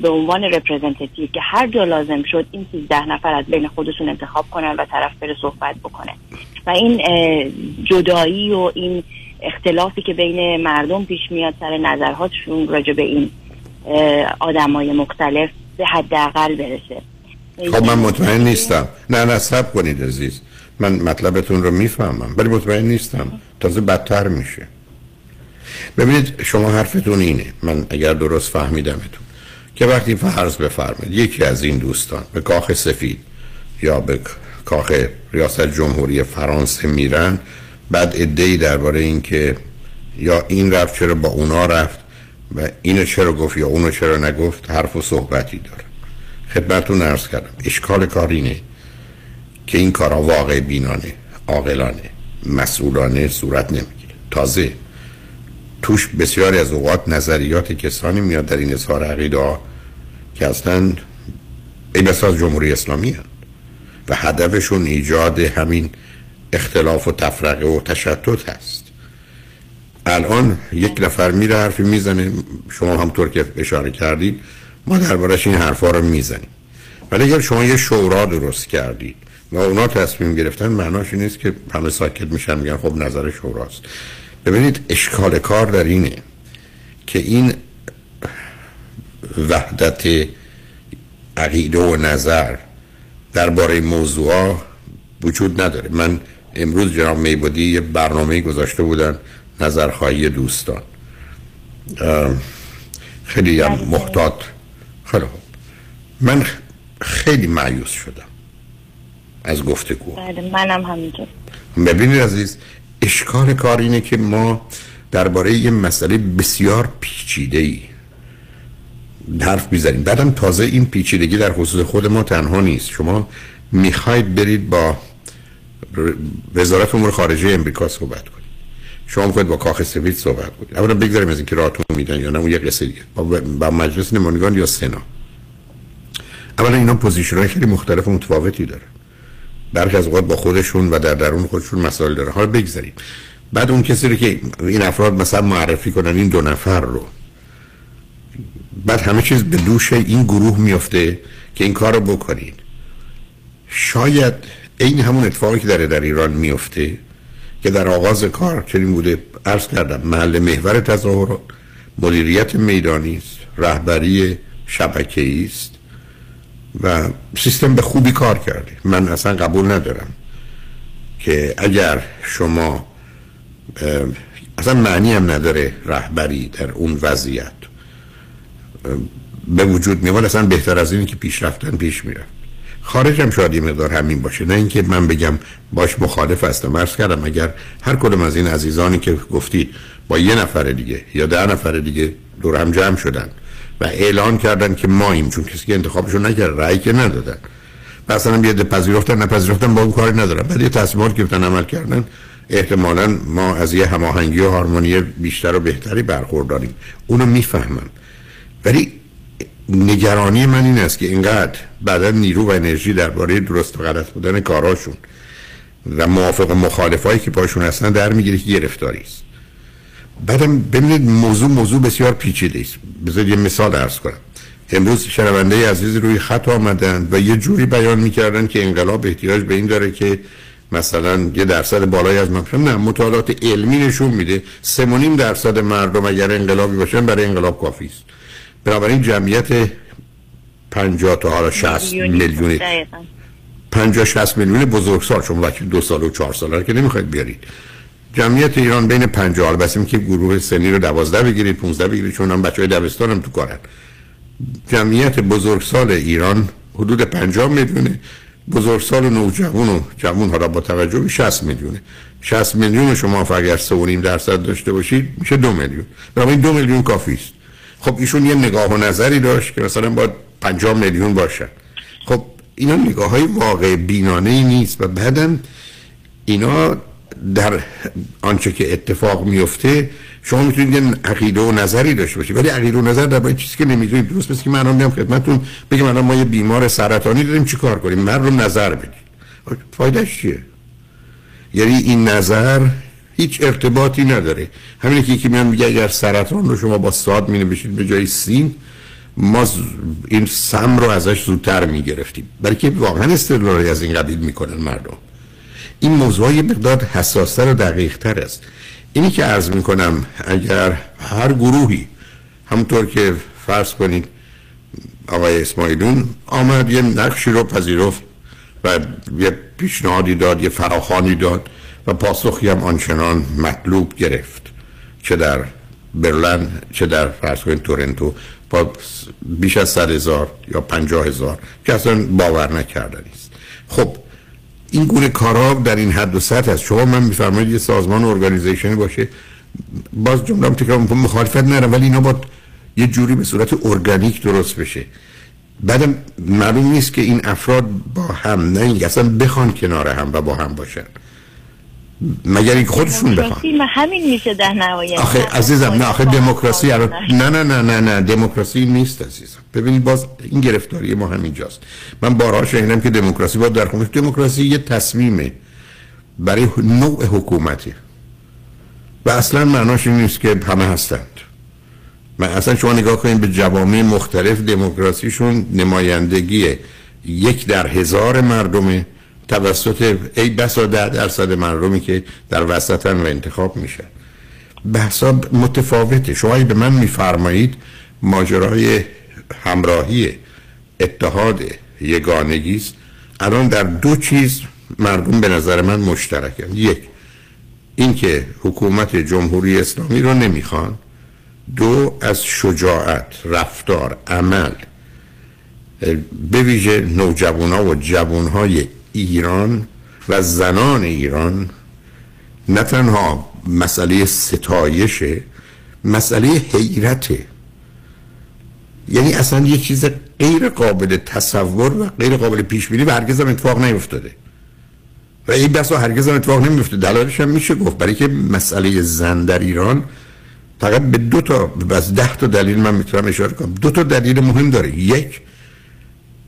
S24: به عنوان رپرزنتیتیو که هر جا لازم شد این 13 نفر از بین خودشون انتخاب کنن و طرف بره صحبت بکنه. و این جدایی و این اختلافی که بین مردم پیش میاد سر نظرهاتشون راجع به این آدمای مختلف به حداقل برسه.
S2: خب من مطمئن نیستم. نه نه سب کنید عزیز. من مطلبتون رو می‌فهمم ولی مطمئن نیستم. تازه بدتر میشه. ببینید شما حرفتون اینه. من اگر درست فهمیدمتون. که وقتی فرض بفرمایید یکی از این دوستان به کاخ سفید یا به کاخ ریاست جمهوری فرانسه میرن بعد ادهی درباره این که یا این رفت چرا با اونا رفت و اینو چرا گفت یا اونو چرا نگفت حرف و صحبتی داره. خدمتون ارز کردم اشکال کار اینه که این کارا واقع بینانه عاقلانه مسئولانه صورت نمی‌گیره. تازه توش بسیاری از اوقات نظریات کسانی میاد در این اظهار عقیده که اصلا ای از جمهوری اسلامی هست و هدفشون ایجاد همین اختلاف و تفرقه و تشتت هست. الان یک نفر میره حرفی می‌زنه شما همطور که اشاره کردید ما دربارش این حرفا رو می‌زنیم. ولی اگر شما یه شورا درست کردید و اونا تصمیم گرفتن معناش نیست که همه ساکت میشن میگن خب نظر شوراست. ببینید اشکال کار در اینه که این وحدت عقیده و نظر درباره موضوع وجود نداره. من امروز جناب میبودی یه برنامه گذاشته بودن نظرخواهی دوستان. خیلی هم محتاط. خیلی خوب. من خیلی معیوس شدم از گفتگو.
S24: بله منم همینطور.
S2: ببینید عزیز اشکال کار اینه که ما درباره یه مسئله بسیار پیچیده ای حرف می‌زنیم. بعدم تازه این پیچیدگی در خصوص خود ما تنها نیست. شما می‌خواید برید با وزارت امور خارجه امریکا صحبت کنید شما می‌خواید با کاخ سفید صحبت کنید. اولا بگذاریم از اینکه راهتون میدن یا نه اون یه قصه دیگه. با مجلس نمایندگان یا سنا. اولا اینا position خیلی مختلف و متفاوتی داره برخی از اوقات با خودشون و در درون خودشون مسائل داره حالا بگذاریم. بعد اون کسی رو که این افراد مثلا معرفی کنن این دو نفر رو. بعد همه چیز به دوش این گروه میفته که این کار رو بکنید شاید این همون اتفاقی که داره در ایران میفته که در آغاز کار چنین بوده عرض کردم محل محور تظاهرات مدیریت میدانی است رهبری شبکه‌ای است و سیستم به خوبی کار کرده. من اصلا قبول ندارم که اگر شما اصلا معنی هم نداره رهبری در اون وضعیت به وجود میاد اصلا بهتر از اینی که پیش رفتن پیش میره. خارج هم شاید مقدار همین باشه. نه اینکه من بگم باش مخالف هستم. مرز کردم اگر هر کدوم از این عزیزانی که گفتید با یه نفر دیگه یا ده نفر دیگه دور هم جمع شدن و اعلان کردن که ماییم چون کسی که انتخابشون نکرد رأی که ندادن. مثلا یه پذیرفتن نپذیرفتن با اون کاری ندارن. بعد یه تصمیمات گرفتن عمل کردن. احتمالا ما از یه هماهنگی و هارمونی بیشتر و بهتری برخورداریم. اونو می‌فهمم. ولی نگرانی من این است که اینقدر بعدا نیرو و انرژی درباره درست و غلط بودن کاراشون و موافق مخالفایی که پاشون هستن در می‌گیره که گرفتاری است. بعدم ببینید موضوع موضوع بسیار پیچیده است. بذارید یه مثال عرض کنم. امروز شنونده عزیز روی خط آمدن و یه جوری بیان می‌کردن که انقلاب احتیاج به این داره که مثلا یه درصد بالای از من نه مطالعات علمی نشون میده. سه درصد مردم اگر انقلابی باشن برای انقلاب کافی است. بنابراین جمعیت 50 تا حالا 60 میلیون. 50 60 میلیون بزرگسال. شما وقتی دو سال و چهار ساله که نمی‌خواید بیارید. جمعیت ایران بین 50 بسیم که گروه سنی رو 12 بگیرید 15 بگیرید چون هم بچهای دبستان هم تو کارن. جمعیت بزرگسال ایران حدود 50 میلیونه. بزرگسال و نوجوان و جوان حالا با توجه به 60 میلیونه. 60 میلیون شما اگر 3.5 درصد داشته باشید میشه 2 میلیون. بنابراین 2 میلیون کافی است. خب ایشون یه نگاه و نظری داشت که مثلا باید 50 میلیون باشه خب اینا نگاه های واقع بینانه ای نیست و بعدم اینا در آنچه که اتفاق میفته شما می‌تونید یه عقیده و نظری داشته باشید. ولی عقیده و نظر در چیزی که نمی‌دونید درست مثل که من میام خدمتتون بگم الان ما یه بیمار سرطانی داریم چیکار کنیم؟ رو نظر بدید. فایدهش چیه؟ یعنی این نظر هیچ ارتباطی نداره. همین که یکی میان میگه اگر سرطان رو شما با ساد می نوشید به جای سین ما این سم رو ازش زودتر می‌گرفتیم. برای که واقعا استدلالی از این قبیل می‌کنن مردم. این موضوع یه مقدار حساستر و دقیق تر است. اینی که عرض می‌کنم اگر هر گروهی همونطور که فرض کنید آقای اسماعیلون آمد یه نقشی رو پذیرفت و یه پیشنهادی داد یه فراخانی داد. و پاسخی هم آنچنان مطلوب گرفت چه در برلن چه در فرض تورنتو با بیش از صد هزار یا پنجاه هزار که اصلا باور نکردنی است خب این گونه کارها در این حد و سطح هست شما من میفرمایید یه سازمان ارگانیزیشنی باشه. باز جمله تکرار مخالفت نرم ولی اینا با یه جوری به صورت ارگانیک درست بشه. بعدم معلوم نیست که این افراد با هم نه اصلا بخوان کنار هم و با هم باشن. مگر اینکه خودشون بخوان.
S24: همین میشه در نهایت
S2: آخه عزیزم نه آخه دموکراسی نه نه نه نه نه دموکراسی نیست عزیزم. ببینید باز این گرفتاری ما همینجاست من بارها شنیدم که دموکراسی باید در دموکراسی یه تصمیمه برای نوع حکومتی. و اصلا معناش این نیست که همه هستند. من اصلا شما نگاه کنید به جوامع مختلف دموکراسیشون نمایندگی یک در هزار مردمه. توسط ای بسا ده درصد مردمی که در وسطن و انتخاب میشن بحثا متفاوته. شما به من میفرمایید ماجرای همراهی اتحاد یگانگی است الان در دو چیز مردم به نظر من مشترکن. یک اینکه حکومت جمهوری اسلامی رو نمی‌خوان. دو از شجاعت رفتار عمل به ویژه نوجوان ها و جوان های ایران و زنان ایران نه تنها مسئله ستایشه مسئله حیرته یعنی اصلا یه چیز غیر قابل تصور و غیر قابل پیش بینی و هرگز هم اتفاق نیفتاده. و این بسا هرگز هم اتفاق نمیفته دلالش هم میشه گفت. برای که مسئله زن در ایران فقط به دو تا از ده تا دلیل من می‌تونم اشاره کنم. دو تا دلیل مهم داره. یک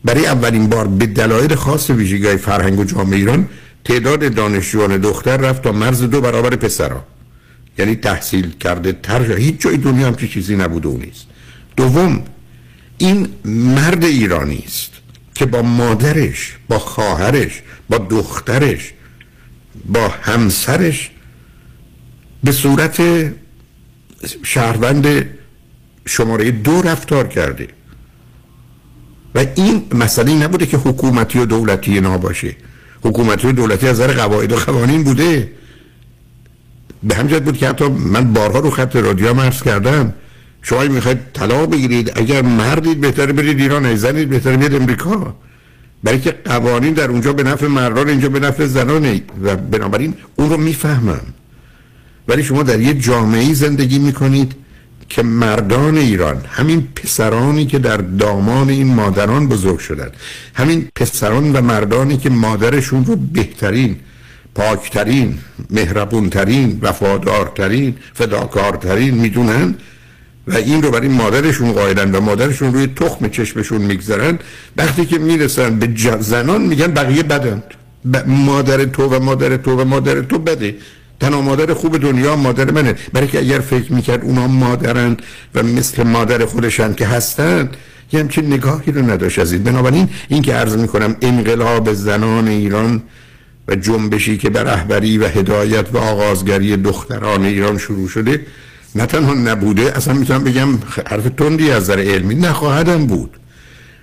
S2: برای اولین بار به دلایل خاص ویژگی فرهنگ و جامعه ایران تعداد دانشجویان دختر رفت تا مرز دو برابر پسرها یعنی تحصیل کرده تر هیچ جای دنیا هم چیزی نبوده و نیست. دوم این مرد ایرانی است که با مادرش با خواهرش با دخترش با همسرش به صورت شهروند شماره دو رفتار کرده. و این مسئله نبوده که حکومتی و دولتی باشه. حکومتی و دولتی از نظر قواعد و قوانین بوده. به همجد بود که حتی من بارها رو خط رادیو عرض کردم. شما می‌خواید طلاق بگیرید اگر مردید بهتر برید ایران ای زنید بهتر بیاد امریکا. برای که قوانین در اونجا به نفع مردان اینجا به نفع زنانه و بنابراین اون رو می‌فهمم. ولی شما در یه جامعه زندگی می‌کنید که مردان ایران همین پسرانی که در دامان این مادران بزرگ شدند همین پسران و مردانی که مادرشون رو بهترین پاکترین مهربونترین وفادارترین فداکارترین می‌دونن و این رو برای مادرشون قائلن و مادرشون روی تخم چشمشون می‌گذارن وقتی که می‌رسن به زنان میگن بقیه بدند. مادر تو و مادر تو و مادر تو بده. تنها مادر خوب دنیا مادر منه. برای که اگر فکر می‌کرد اونا مادرن و مثل مادر خودشن که هستن یه همچین نگاهی رو نداشت از این. بنابراین این که عرض می‌کنم انقلاب زنان ایران و جنبشی که به رهبری و هدایت و آغازگری دختران ایران شروع شده نه تنها نبوده اصلا می‌تونم بگم حرف تندی از نظر علمی نخواهدم بود.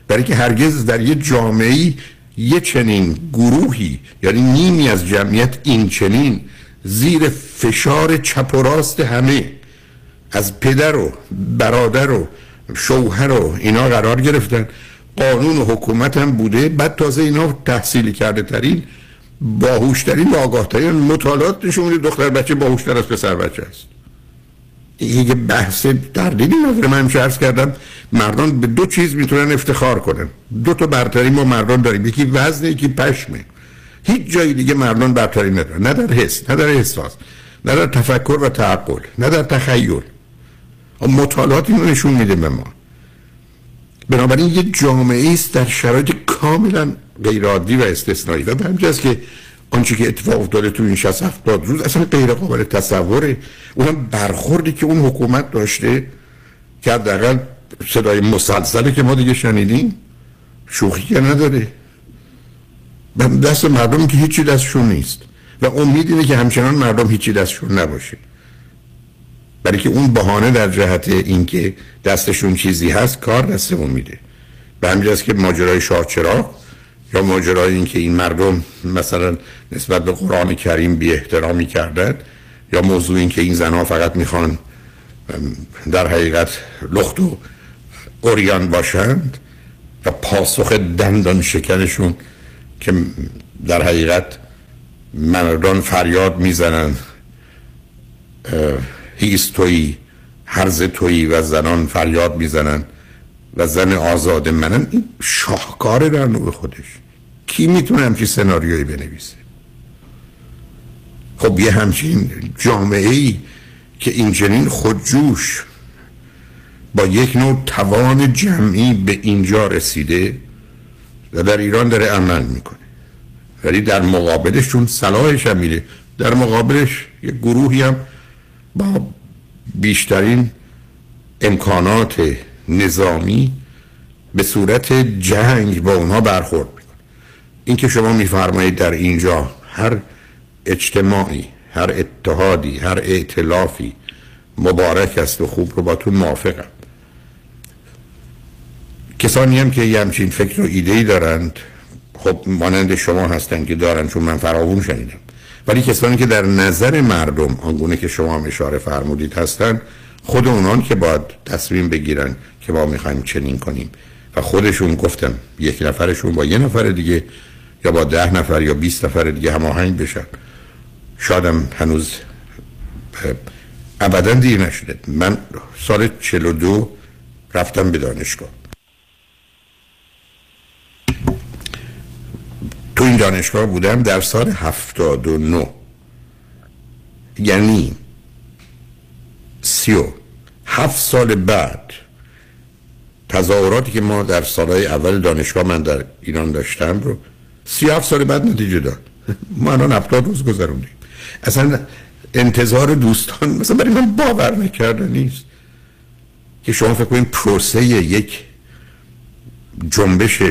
S2: برای که هرگز در یه جامعه یه چنین گروهی یعنی نیمی از جمعیت این چنین زیر فشار چپ و راست همه. از پدر و برادر و شوهر و اینا قرار گرفتن. قانون و حکومت هم بوده. بعد تازه اینا تحصیلی کرده ترین باهوشترین و آگاهترین مطالعات نشون دختر بچه باهوشتر از پسر بچه است. یه بحث تردیدی نداره. من عرض کردم مردان به دو چیز می‌تونن افتخار کنن. دو تا برتری ما مردان داریم. یکی وزن یکی پشمه. هیچ جایی دیگه مردان برتری ندارن. نه در حس نه در احساس نه در تفکر و تعقل نه در تخیل. مطالعات اینو نشون میده به ما. بنابراین یه جامعه است در شرایط کاملا غیرعادی و استثنایی. و به که آنچه که اتفاق افتاده تو این 60 70 روز اصلا غیر قابل تصوره. اونم برخوردی که اون حکومت داشته که حداقل صدای مسلسلی که ما دیگه شنیدیم شوخی که نداره. دست مردم که هیچی دستشون نیست. و امید اینه که همچنان مردم هیچی دستشون نباشه. برای که اون بهانه در جهت اینکه دستشون چیزی هست کار دستمون میده. به همین که ماجرای شاه یا ماجرای این که این مردم مثلا نسبت به قرآن کریم بی احترامی کردن یا موضوع این که این زنها فقط می‌خوان در حقیقت لخت و اوریان باشند و پاسخ دندان شکنشون که در حقیقت مردان فریاد می‌زنن هیست تویی هرز تویی و زنان فریاد می‌زنن و زن آزاد منن. این شاهکار در نوع خودش. کی می‌تونه همچین سناریویی بنویسه؟ خب یه همچین جامعه ای که این جنین خودجوش با یک نوع توان جمعی به اینجا رسیده و در ایران داره عمل می‌کنه. ولی در مقابلش چون صلاحش هم میره در مقابلش یه گروهی هم با بیشترین امکانات نظامی به صورت جنگ با اونها برخورد می‌کنه. این که شما میفرمایید در اینجا هر اجتماعی هر اتحادی هر ائتلافی مبارک است و خوب رو باتون موافقم. کسانی هم که یه همچین فکر و ایده ای دارند خب مانند شما هستن که دارن چون من فراوون شنیدم. ولی کسانی که در نظر مردم آنگونه که شما هم اشاره فرمودید هستن خود اونان که باید تصمیم بگیرن که ما می‌خوایم چنین کنیم. و خودشون گفتم یک نفرشون با یه نفر دیگه یا با ده نفر یا 20 نفر دیگه هماهنگ بشن. شادم هنوز ابدا دیر نشده. من سال 42 رفتم به دانشگاه. تو این دانشگاه بودم در سال 79 یعنی سی و هفت سال بعد تظاهراتی که ما در سالهای اول دانشگاه من در ایران داشتم رو سی هفت سال بعد نتیجه داد. ما الان هفتاد روز گذروندیم. اصلا انتظار دوستان مثلا برای من باور نکرده نیست که شما فکر کنید پروسه یک جنبش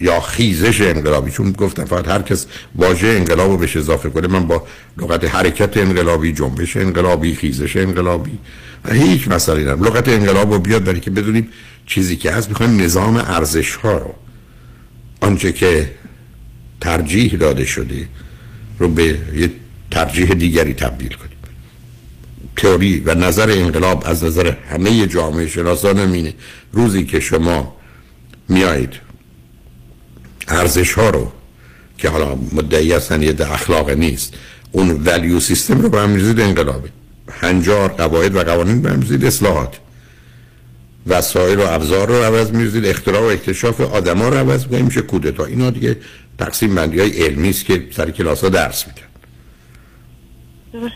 S2: یا خیزش انقلابی. چون گفتم فقط هر کس واژه انقلاب رو بهش اضافه کنه من با لغت حرکت انقلابی جنبش انقلابی خیزش انقلابی و هیچ مسئله ندارم. لغت انقلاب رو بیاد برای که بدونیم چیزی که هست می‌خوایم نظام ارزش ها رو آنچه که ترجیح داده شده رو به یه ترجیح دیگری تبدیل کنیم. تئوری و نظر انقلاب از نظر همه جامعه شناسان همینه روزی که شما میایید ارزش ها رو که حالا مدعی هستن یه اخلاق نیست اون ولیو سیستم رو به هم میزید انقلابه هنجار قواعد و قوانین به هم میزید اصلاحات. وسایل و ابزار رو عوض میزید اختراع و اکتشاف آدما رو عوض می‌کنیم میشه کودتا. اینا دیگه تقسیم بندی های علمی است که سر کلاس ها درس میدن.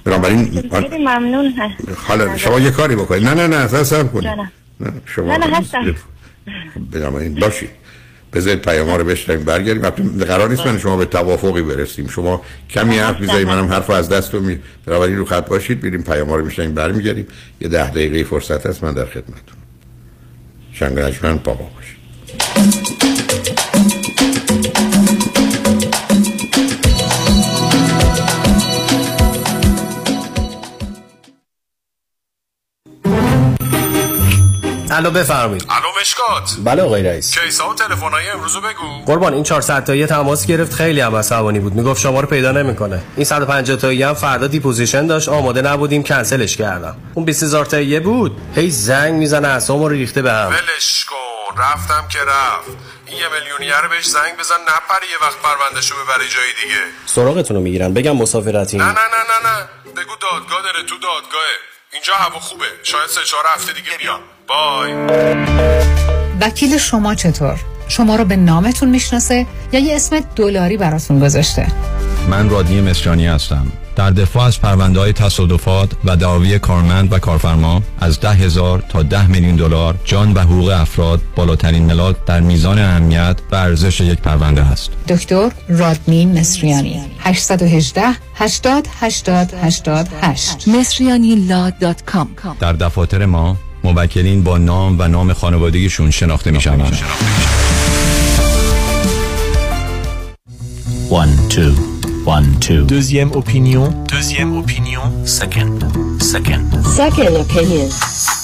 S24: بنابراین ممنون.
S2: حالا شما یه کاری بکنید. نه نه نه اصلا کنید.
S24: نه
S2: شما
S24: نه نه هستم.
S2: بنابراین باشید. بذارید پیام رو بشنویم برگردیم. قرار نیست من شما به توافقی برسیم. شما کمی حرف می‌زنید منم حرف از دست رو می بنابراین رو خط باشید بریم پیام رو بشنویم برمیگردیم. یه ده دقیقه فرصت هست من در خدمتتون. شنگرجمن بابا باشید.
S16: الو بفرمایید.
S15: الو مشکات
S16: بله آقای رئیس.
S15: case ا و تلفن‌های امروز بگو.
S16: قربان این 400 تایی تماس گرفت. خیلی هم عصبانی بود. می‌گفت شما رو پیدا نمی‌کنه. این 150 تایی هم فردا deposition داشت. آماده نبودیم. کنسلش کردم. اون 20000 تایی بود. هی زنگ می‌زنه اسمو رو ریخته بهم
S15: ولش کن. رفتم که رفت. این یه میلیونیه بهش زنگ بزن. نپره یه وقت پروندهشو ببره جای دیگه.
S16: سراغتون رو می‌گیرن بگم مسافرتی.
S15: نه نه نه نه نه. بگو دادگاه داره تو دادگاهه. اینجا هوا خوبه. شاید سه چهار هفته دیگه بیام. بای.
S17: وکیل شما چطور؟ شما رو به نامتون می‌شناسه یا یه اسم دلاری براتون گذاشته؟
S7: من رادنی مصریانی هستم. در دفاع از پرونده های تصادفات و دعاوی کارمند و کارفرما از ده هزار تا ده میلیون دلار جان و حقوق افراد بالاترین ملاک در میزان اهمیت و ارزش یک پرونده است
S17: دکتر رادنی مصریانی. 818 80 80 88 مصریانی
S7: در دفاتر ما موکلین با نام و نام خانوادگیشون شناخته می شوند.
S26: One, two, one, two.
S27: Deuxième opinion.
S26: Deuxième opinion. Second, second.
S27: Second opinion.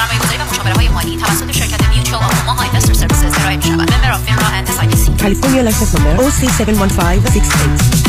S17: سرمایه‌گذاری و مشاوره های مالی توسط شرکت Mutual of Omaha Investor Services ارائه می شود. Member of FINRA and S
S28: California license number OC71568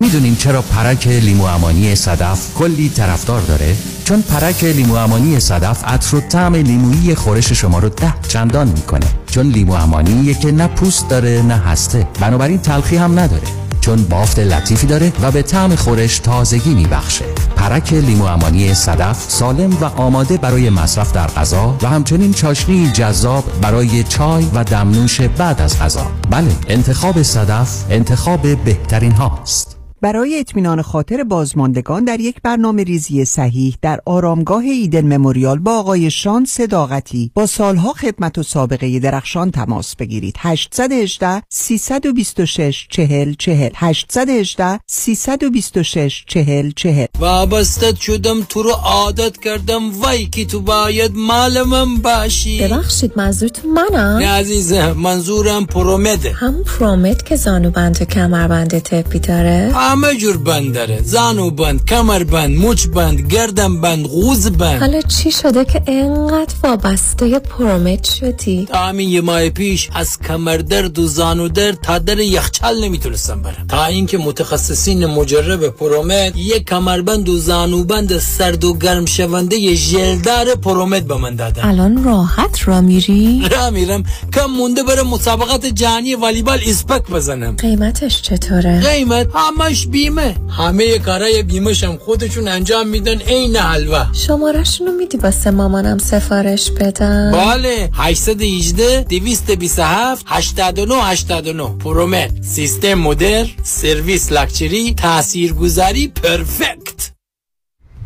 S29: می‌دونین چرا پرک لیمو امانی صدف کلی طرفدار داره؟ چون پرک لیمو امانی صدف عطر و طعم لیمویی خورش شما رو ده چندان می‌کنه چون لیمو امانی که نه پوست داره نه هسته بنابراین تلخی هم نداره چون بافت لطیفی داره و به طعم خورش تازگی میبخشه. پرک لیمو امانی صدف سالم و آماده برای مصرف در غذا و همچنین چاشنی جذاب برای چای و دمنوش بعد از غذا. بله انتخاب صدف انتخاب بهترین هاست.
S28: برای اطمینان خاطر بازماندگان در یک برنامه ریزی صحیح در آرامگاه ایدن مموریال با آقای شان صداقتی با سالها خدمت و سابقه درخشان تماس بگیرید. 818 326 40 40 818 326 40 40
S20: وابسته شدم تو رو عادت کردم. وای که تو باید مال من باشی.
S30: ببخشید منظورتون منم
S20: نه عزیزم منظورم پرومده.
S30: هم پرومت که زانو بند و کمر بند تپی داره؟
S20: همه جور بند داره زانو بند کمر بند مچ بند گردن بند غوز بند
S30: حالا چی شده که انقدر وابسته پرومت شدی
S20: تا همین یه ماه پیش از کمر درد و زانو درد تا در یخچال نمی‌تونستم برم تا اینکه متخصصین مجرب پرومت یه کمربند و زانوبند سرد و گرم شونده یه ژلدار پرومت به من دادن
S30: الان راحت را میری
S20: را میرم کم مونده برم مسابقات جهانی والیبال اسپک بزنم
S30: قیمتش چطوره
S20: قیمت همش بیمه. همه کارای بیمه هم خودشون انجام میدن عین حلوا
S30: شمارشونو میدی واسه مامانم سفارش بدم؟
S20: بله. 818 227 89 89 پرومت. سیستم مدر سرویس لاکچری تاثیرگذاری پرفکت.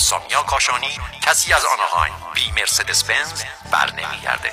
S31: سامیا کاشانی کسی از Anaheim بی مرسدس بنز بر نمیگرده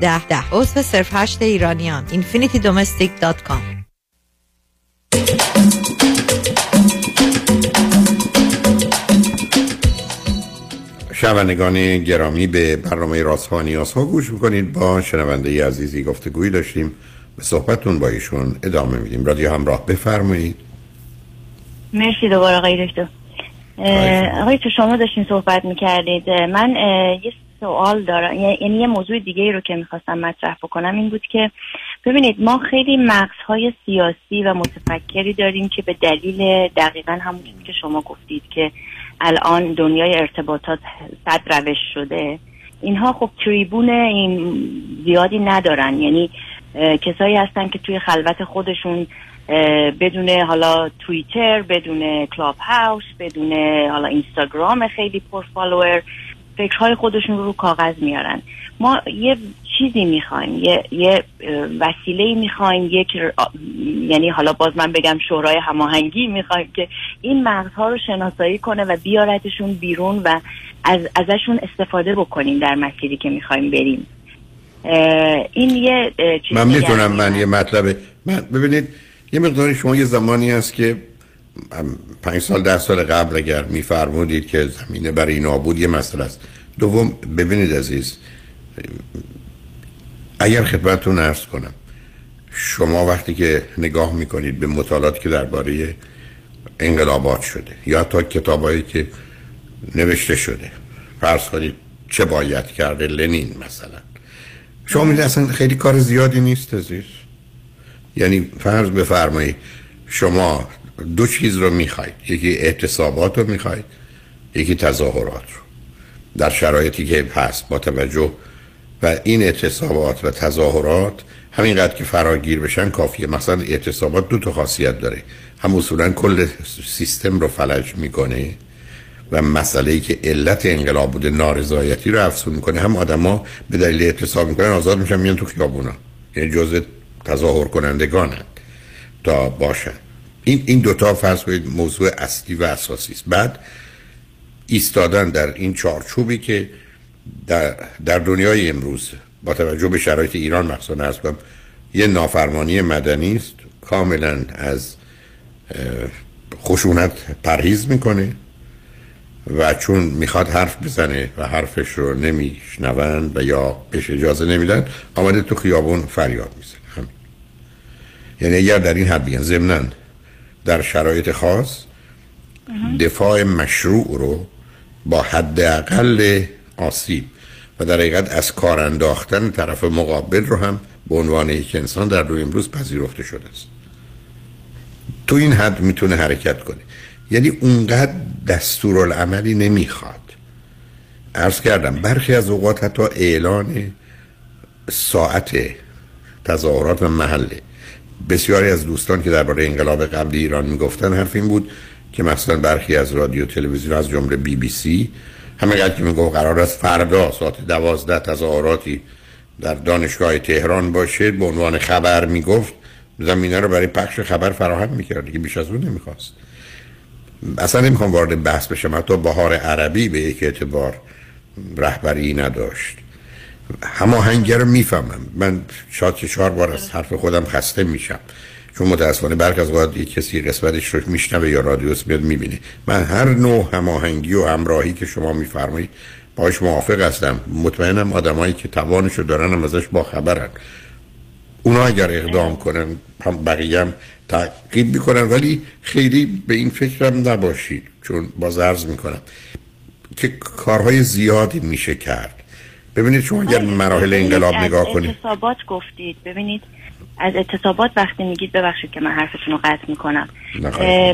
S32: ده. ده عضو صفر هشت ایرانیان. infinitydomestic.com
S2: شنوندگان گرامی به برنامه راست ها نیاز ها گوش می‌کنید. با شنونده عزیزی گفتگویی داشتیم. به صحبتون با ایشون ادامه میدیم. رادیو همراه بفرمایید.
S24: مرسی دوباره آقای دکتر. آقای تو شما داشتین صحبت می‌کردید. من یه سوال دارم. یعنی یه موضوع دیگه رو که می‌خواستم مطرح بکنم این بود که ببینید ما خیلی مغزهای سیاسی و متفکری داریم که به دلیل دقیقا همون که شما گفتید که الان دنیای ارتباطات صد روش شده اینها خب تریبون این زیادی ندارن. یعنی کسایی هستن که توی خلوت خودشون بدون حالا توییتر بدون کلاب هاوس بدون حالا اینستاگرام خیلی پر follower فکرهای خودشون رو رو کاغذ میارن. ما یه چیزی می‌خوایم یه, یه وسیله می‌خوایم یک یعنی حالا باز من بگم شورای هماهنگی می‌خوایم که این مغزها رو شناسایی کنه و بیارتشون بیرون و از ازشون استفاده بکنیم در مسیری که می‌خوایم بریم. این یه چیز
S2: من می‌تونم من یه مطلب من ببینید یه مقداری شما یه زمانی هست که پنج سال ده سال قبل اگر میفرمودید که زمینه برای نابود یه مسئله است. دوم ببینید عزیز اگر خدمتتون ارز کنم شما وقتی که نگاه می‌کنید به مطالعاتی که درباره انقلابات شده یا تا کتابایی که نوشته شده فرض کنید چه باید کرده لنین مثلا. شما می‌دید اصلا خیلی کار زیادی نیست عزیز. یعنی فرض بفرمایید شما دو چیز رو می‌خواید. یکی اعتصابات رو می‌خواید یکی تظاهرات رو. در شرایطی که هست با توجه و این اعتصابات و تظاهرات همینقدر که فراگیر بشن کافیه. مثلا اعتصابات دو تا خاصیت داره. هم اصولا کل سیستم رو فلج می‌کنه و مسئله ای که علت انقلاب بوده نارضایتی رو افزون می‌کنه. هم آدما به دلیل اعتصاب می‌کنن آزاد میشن میان تو خیابونا. یعنی جزء تظاهر کنندگانن تا باشن. این این دوتا فرض کنید موضوع اصلی و اساسی است. بعد ایستادن در این چارچوبی که در, در دنیای امروز با توجه به شرایط ایران مخصوصا از یه نافرمانی مدنی است. کاملا از خشونت پرهیز می‌کنه و چون می‌خواد حرف بزنه و حرفش رو نمیشنوند و یا بهش اجازه نمیدن آمده تو خیابون فریاد می‌زنه. یعنی اگر در این حد بیان ضمناً در شرایط خاص دفاع مشروع رو با حداقل آسیب. و در حقیقت از کار انداختن طرف مقابل رو هم به عنوان یک انسان در روی امروز پذیرفته شده است. تو این حد می‌تونه حرکت کنه. یعنی اونقدر دستورالعملی نمی‌خواد. عرض کردم برخی از اوقات حتی اعلان ساعت تظاهرات و محله بسیاری از دوستان که درباره انقلاب قبلی ایران می‌گفتن حرف این بود که مثلا برخی از رادیو تلویزیون از جمله بی بی سی همینقدر که می‌گفت قرار است فردا ساعت دوازده تظاهراتی در دانشگاه تهران باشه به عنوان خبر می‌گفت زمینه رو برای پخش خبر فراهم می‌کرد که بیش از اون نمی‌خواست. اصلا نمی‌خوام وارد بحث بشم حتی بهار عربی به یک اعتبار رهبری نداشت. هماهنگی رو می‌فهمم. من شاید چهار بار از حرف خودم خسته میشم. چون متاسفانه برک از اوقات یک کسی قسمتش رو میشنوه یا رادیوس میاد می‌بینه. من هر نوع هماهنگی و همراهی که شما میفرمایید باش موافق هستم. مطمئنم آدمایی که توانشو دارن هم ازش با خبرن اونا اگر اقدام کنن بقیه هم تعقیب می‌کنن. ولی خیلی به این فکرم نباشید چون باز عرض می‌کنم که کارهای زیادی میشه کرد. ببینید شما اگر مراحل انقلاب نگاه کنید.
S24: اعتصابات گفتید. ببینید از اعتصابات وقتی میگید ببخشید که من حرفتون رو قطع می‌کنم.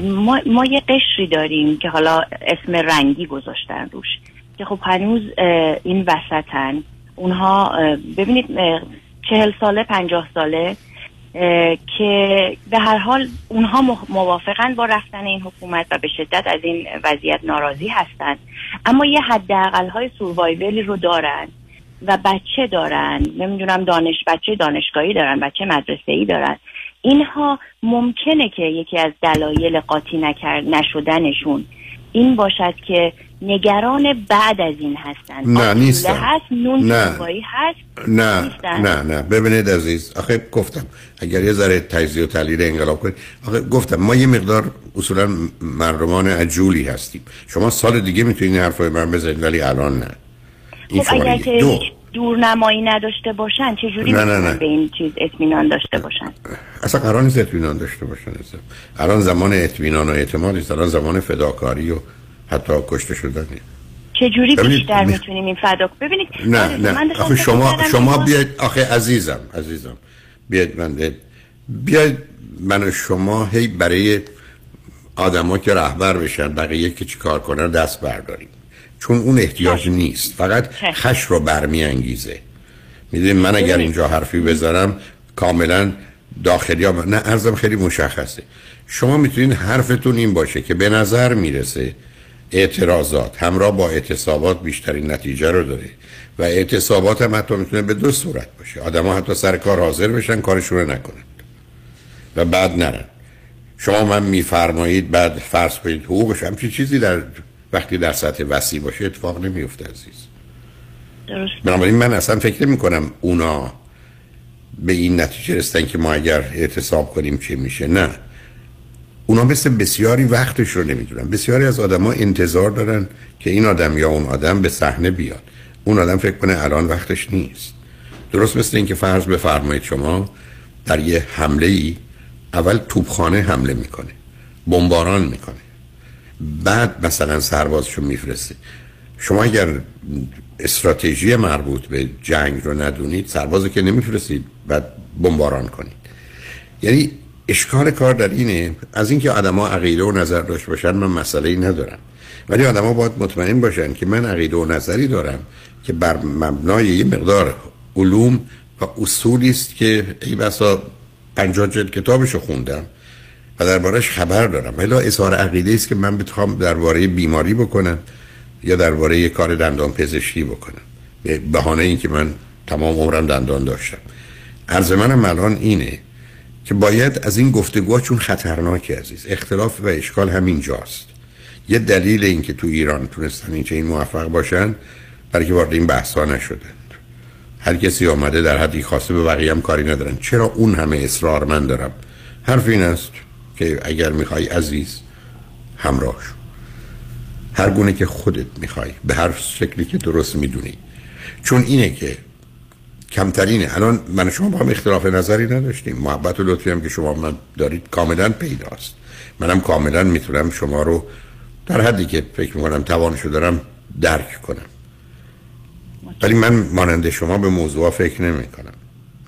S24: ما, ما یه قشری داریم که حالا اسم رنگی گذاشتن روش که خب هنوز این وسطن. اونها ببینید چهل ساله پنجاه ساله که به هر حال اونها موافقن با رفتن این حکومت و به شدت از این وضعیت ناراضی هستند اما یه حداقل های سوروایولی رو دارن. و بچه دارن. نمی‌دونم دانش بچه دانشگاهی دارن بچه مدرسه ای دارن. اینها ممکنه که یکی از دلایل قاطی نکرد نشدنشون این باشد که نگران بعد از این هستن.
S2: نه نیستن.
S24: هست نون
S2: نه.
S24: هست
S2: نه نه نه. ببینید عزیز آخه گفتم اگر یه ذره تجزیه و تحلیل انقلاب کنید آخه گفتم ما یه مقدار اصولا مردمان عجولی هستیم. شما سال دیگه می‌تونید این حرفای من بزنید ولی الان نه.
S24: این خب اگر که دو. دورنمایی نداشته باشن
S2: نه نه نه.
S24: به این چیز اطمینان داشته باشن؟
S2: اصلا قرار نیست اطمینان داشته باشن. اصلا. الان زمان اطمینان و اعتماد است الان زمان فداکاری و حتی کشته شدنه
S24: چجوری بیشتر می‌تونیم این فدا ببینید
S2: نه نه. آخه شما شما بیاید آخه عزیزم عزیزم. بیاید من بیاید من و شما هی برای آدما که رهبر بشن بقیه که چی کار کنن دست برداریم. چون اون احتیاج نیست. فقط خش رو برمیانگیزه. می‌دونید من اگر اینجا حرفی بذارم کاملا داخلی ها نه ارزم خیلی مشخصه. شما می‌تونید حرفتون این باشه که به نظر می‌رسه اعتراضات همراه با اعتصابات بیشترین نتیجه رو داره. و اعتصابات هم حتی می‌تونه به دو صورت باشه. آدم ها حتی سر کار حاضر بشن کارشون رو نکنن. و بعد نرن. شما من میفرمایید بعد فرض کنید حقوقش همچی چیزی در وقتی در سطح وسیع باشه اتفاق نمیفته عزیز.
S24: درست
S2: بنابراین من اصلا فکر نمی کنم اونا به این نتیجه رسیدن که ما اگر اعتصاب کنیم چه میشه نه. اونا مثل بسیاری وقتش رو نمی‌دونن. بسیاری از آدما انتظار دارن که این آدم یا اون آدم به صحنه بیاد. اون آدم فکر کنه الان وقتش نیست. درست مثل اینکه فرض بفرمایید شما در یه حمله ای اول توپخانه حمله می‌کنه بمباران می‌کنه. بعد مثلا سربازشو میفرسته. شما اگر استراتژی مربوط به جنگ رو ندونید سربازو که نمیفرستید بعد بمباران کنید. یعنی اشکال کار در اینه از اینکه آدما عقیده و نظر داشته باشن من مسئله ای ندارم. ولی آدما باید مطمئن باشن که من عقیده و نظری دارم که بر مبنای یه مقدار علوم و اصولی است که ای بسا 50 جلد کتابشو خوندم. و دربارش خبر دارم. ولی اظهار عقیده است که من بخوام درباره بیماری بکنم یا درباره یه کار دندان پزشکی بکنم. به بهانه اینکه من تمام عمرم دندان داشتم. عرض منم الان اینه که باید از این گفتگوها چون خطرناکی عزیز اختلاف و اشکال همین جاست. یه دلیل اینکه تو ایران تونستن این این موفق باشن برای که وارد این بحث ها نشدند هر کسی آمده در حدی خواسته به بقیه هم کاری ندارن. چرا اون همه اصرار من دارم؟ حرف این است. که اگر می‌خوای عزیز همراه شو. هر گونه که خودت می‌خوای به هر شکلی که درست می‌دونی. چون اینه که کمترینه. الان من شما با هم اختلاف نظری نداشتیم. محبت و لطفی هم که شما من دارید کاملا پیداست. منم کاملا می‌تونم شما رو در حدی که فکر می‌کنم توانشو دارم درک کنم. ولی من مانند شما به موضوع فکر نمی کنم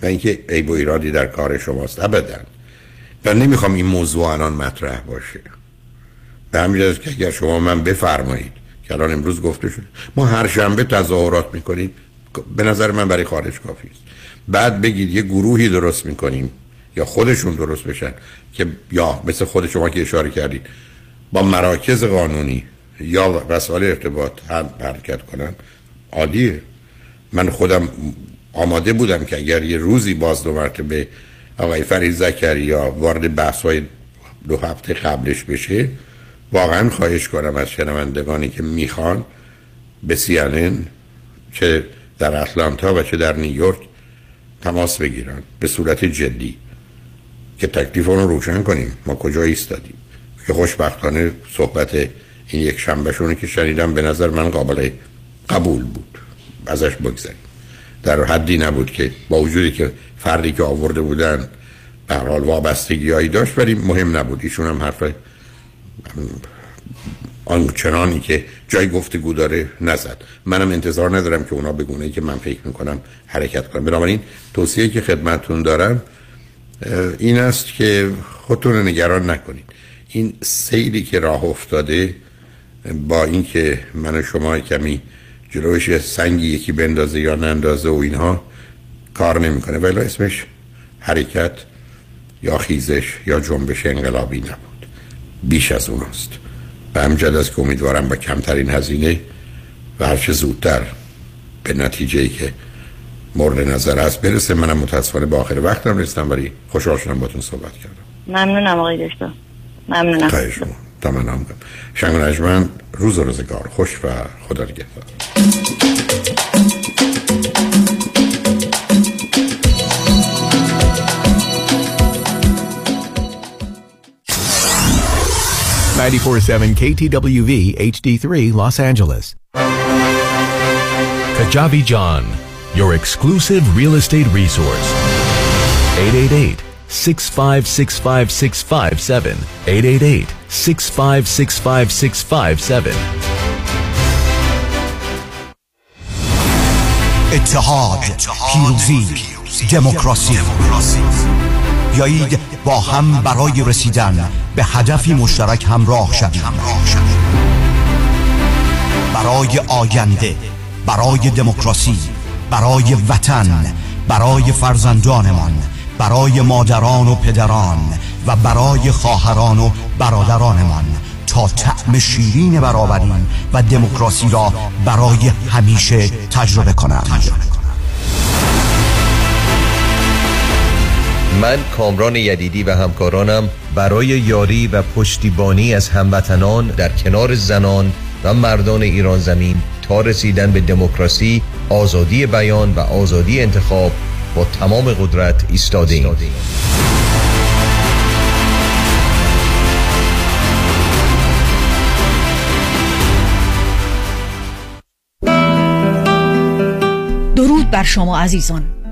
S2: و اینکه عیب و ایرادی در کار شماست. ابدا. من نمی‌خوام این موضوع الان مطرح باشه. به همین که اگر شما من بفرمایید که الان امروز گفته شده ما هر شنبه تظاهرات می‌کنیم به نظر من برای خارج کافی است. بعد بگید یه گروهی درست می‌کنیم یا خودشون درست بشن که یا مثل خود شما که اشاره کردید با مراکز قانونی یا وسایل ارتباط هم حرکت کنن عالیه. من خودم آماده بودم که اگر یه روزی باز دو مرتبه آقای فرید زکریا وارد بحث های دو هفته قبلش بشه واقعا خواهش کنم از شنوندگانی که می‌خوان به سیانن چه در اتلانتا و چه در نیویورک تماس بگیرن به صورت جدی که تکلیف رو روشن کنیم. ما کجا ایستادیم؟ که خوشبختانه صحبت این یک شنبه که شنیدم به نظر من قابل قبول بود. ازش بگذاریم در حدی نبود که با وجودی که فردی که آورده بودن به حال وابستگی هایی داشت ولی مهم نبود. ایشون هم حرف آنچنانی که جای گفتگو داره نزد. منم انتظار ندارم که اونا بگونه که من فکر می‌کنم حرکت کنم بنابراین توصیه که خدمتون دارم این است که خودتون نگران نکنید. این سیلی که راه افتاده با اینکه من و شما کمی جلوش سنگی یکی بندازه یا نندازه و اینها کار نمی‌کنه. ولی اسمش حرکت یا خیزش یا جنبش انقلابی نبود. بیش از اوناست. به همجد است که امیدوارم با کمترین هزینه و هرچه زودتر به نتیجه ای که مورد نظر است برسه. منم متاسفانه به آخر وقتم رسیدم ولی خوشحال شدم باتون صحبت کردم.
S24: ممنونم آقای دکتر. ممنونم.
S2: خواهی شما تمنام شنگ نجمن روز روزگار. خوش و خدا نگهدار.
S7: Ninety-four-seven KTWV HD3 Los Angeles. Kajabi John, your exclusive real estate resource. 888 6565657 888 6565657
S23: اتحاد پیروزی دموکراسی بیایید با هم برای رسیدن به هدفی مشترک همراه شویم. برای آینده برای دموکراسی برای وطن برای فرزندانمان برای مادران و پدران و برای خواهران و برادرانمان تا طعم شیرین برابری و دموکراسی را برای همیشه تجربه کنند.
S33: من کامران یدیدی و همکارانم برای یاری و پشتیبانی از هموطنان در کنار زنان و مردان ایران زمین تا رسیدن به دموکراسی، آزادی بیان و آزادی انتخاب با تمام قدرت ایستادیم.
S17: درود بر شما عزیزان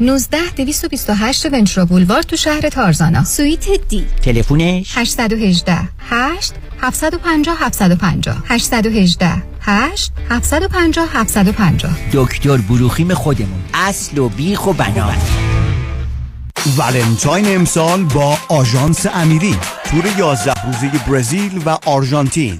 S12: 19 228 ونچرو بولوار تو شهر تارزانا. سویت دی.
S29: تلفونش؟
S12: 818 8 750 750 818 8 750 750
S29: دکتر بروخیم خودمون. اصل و بیخ و بنا
S23: ولنتاین امسال با آژانس امیری. تور 11 روزه برزیل و آرژانتین.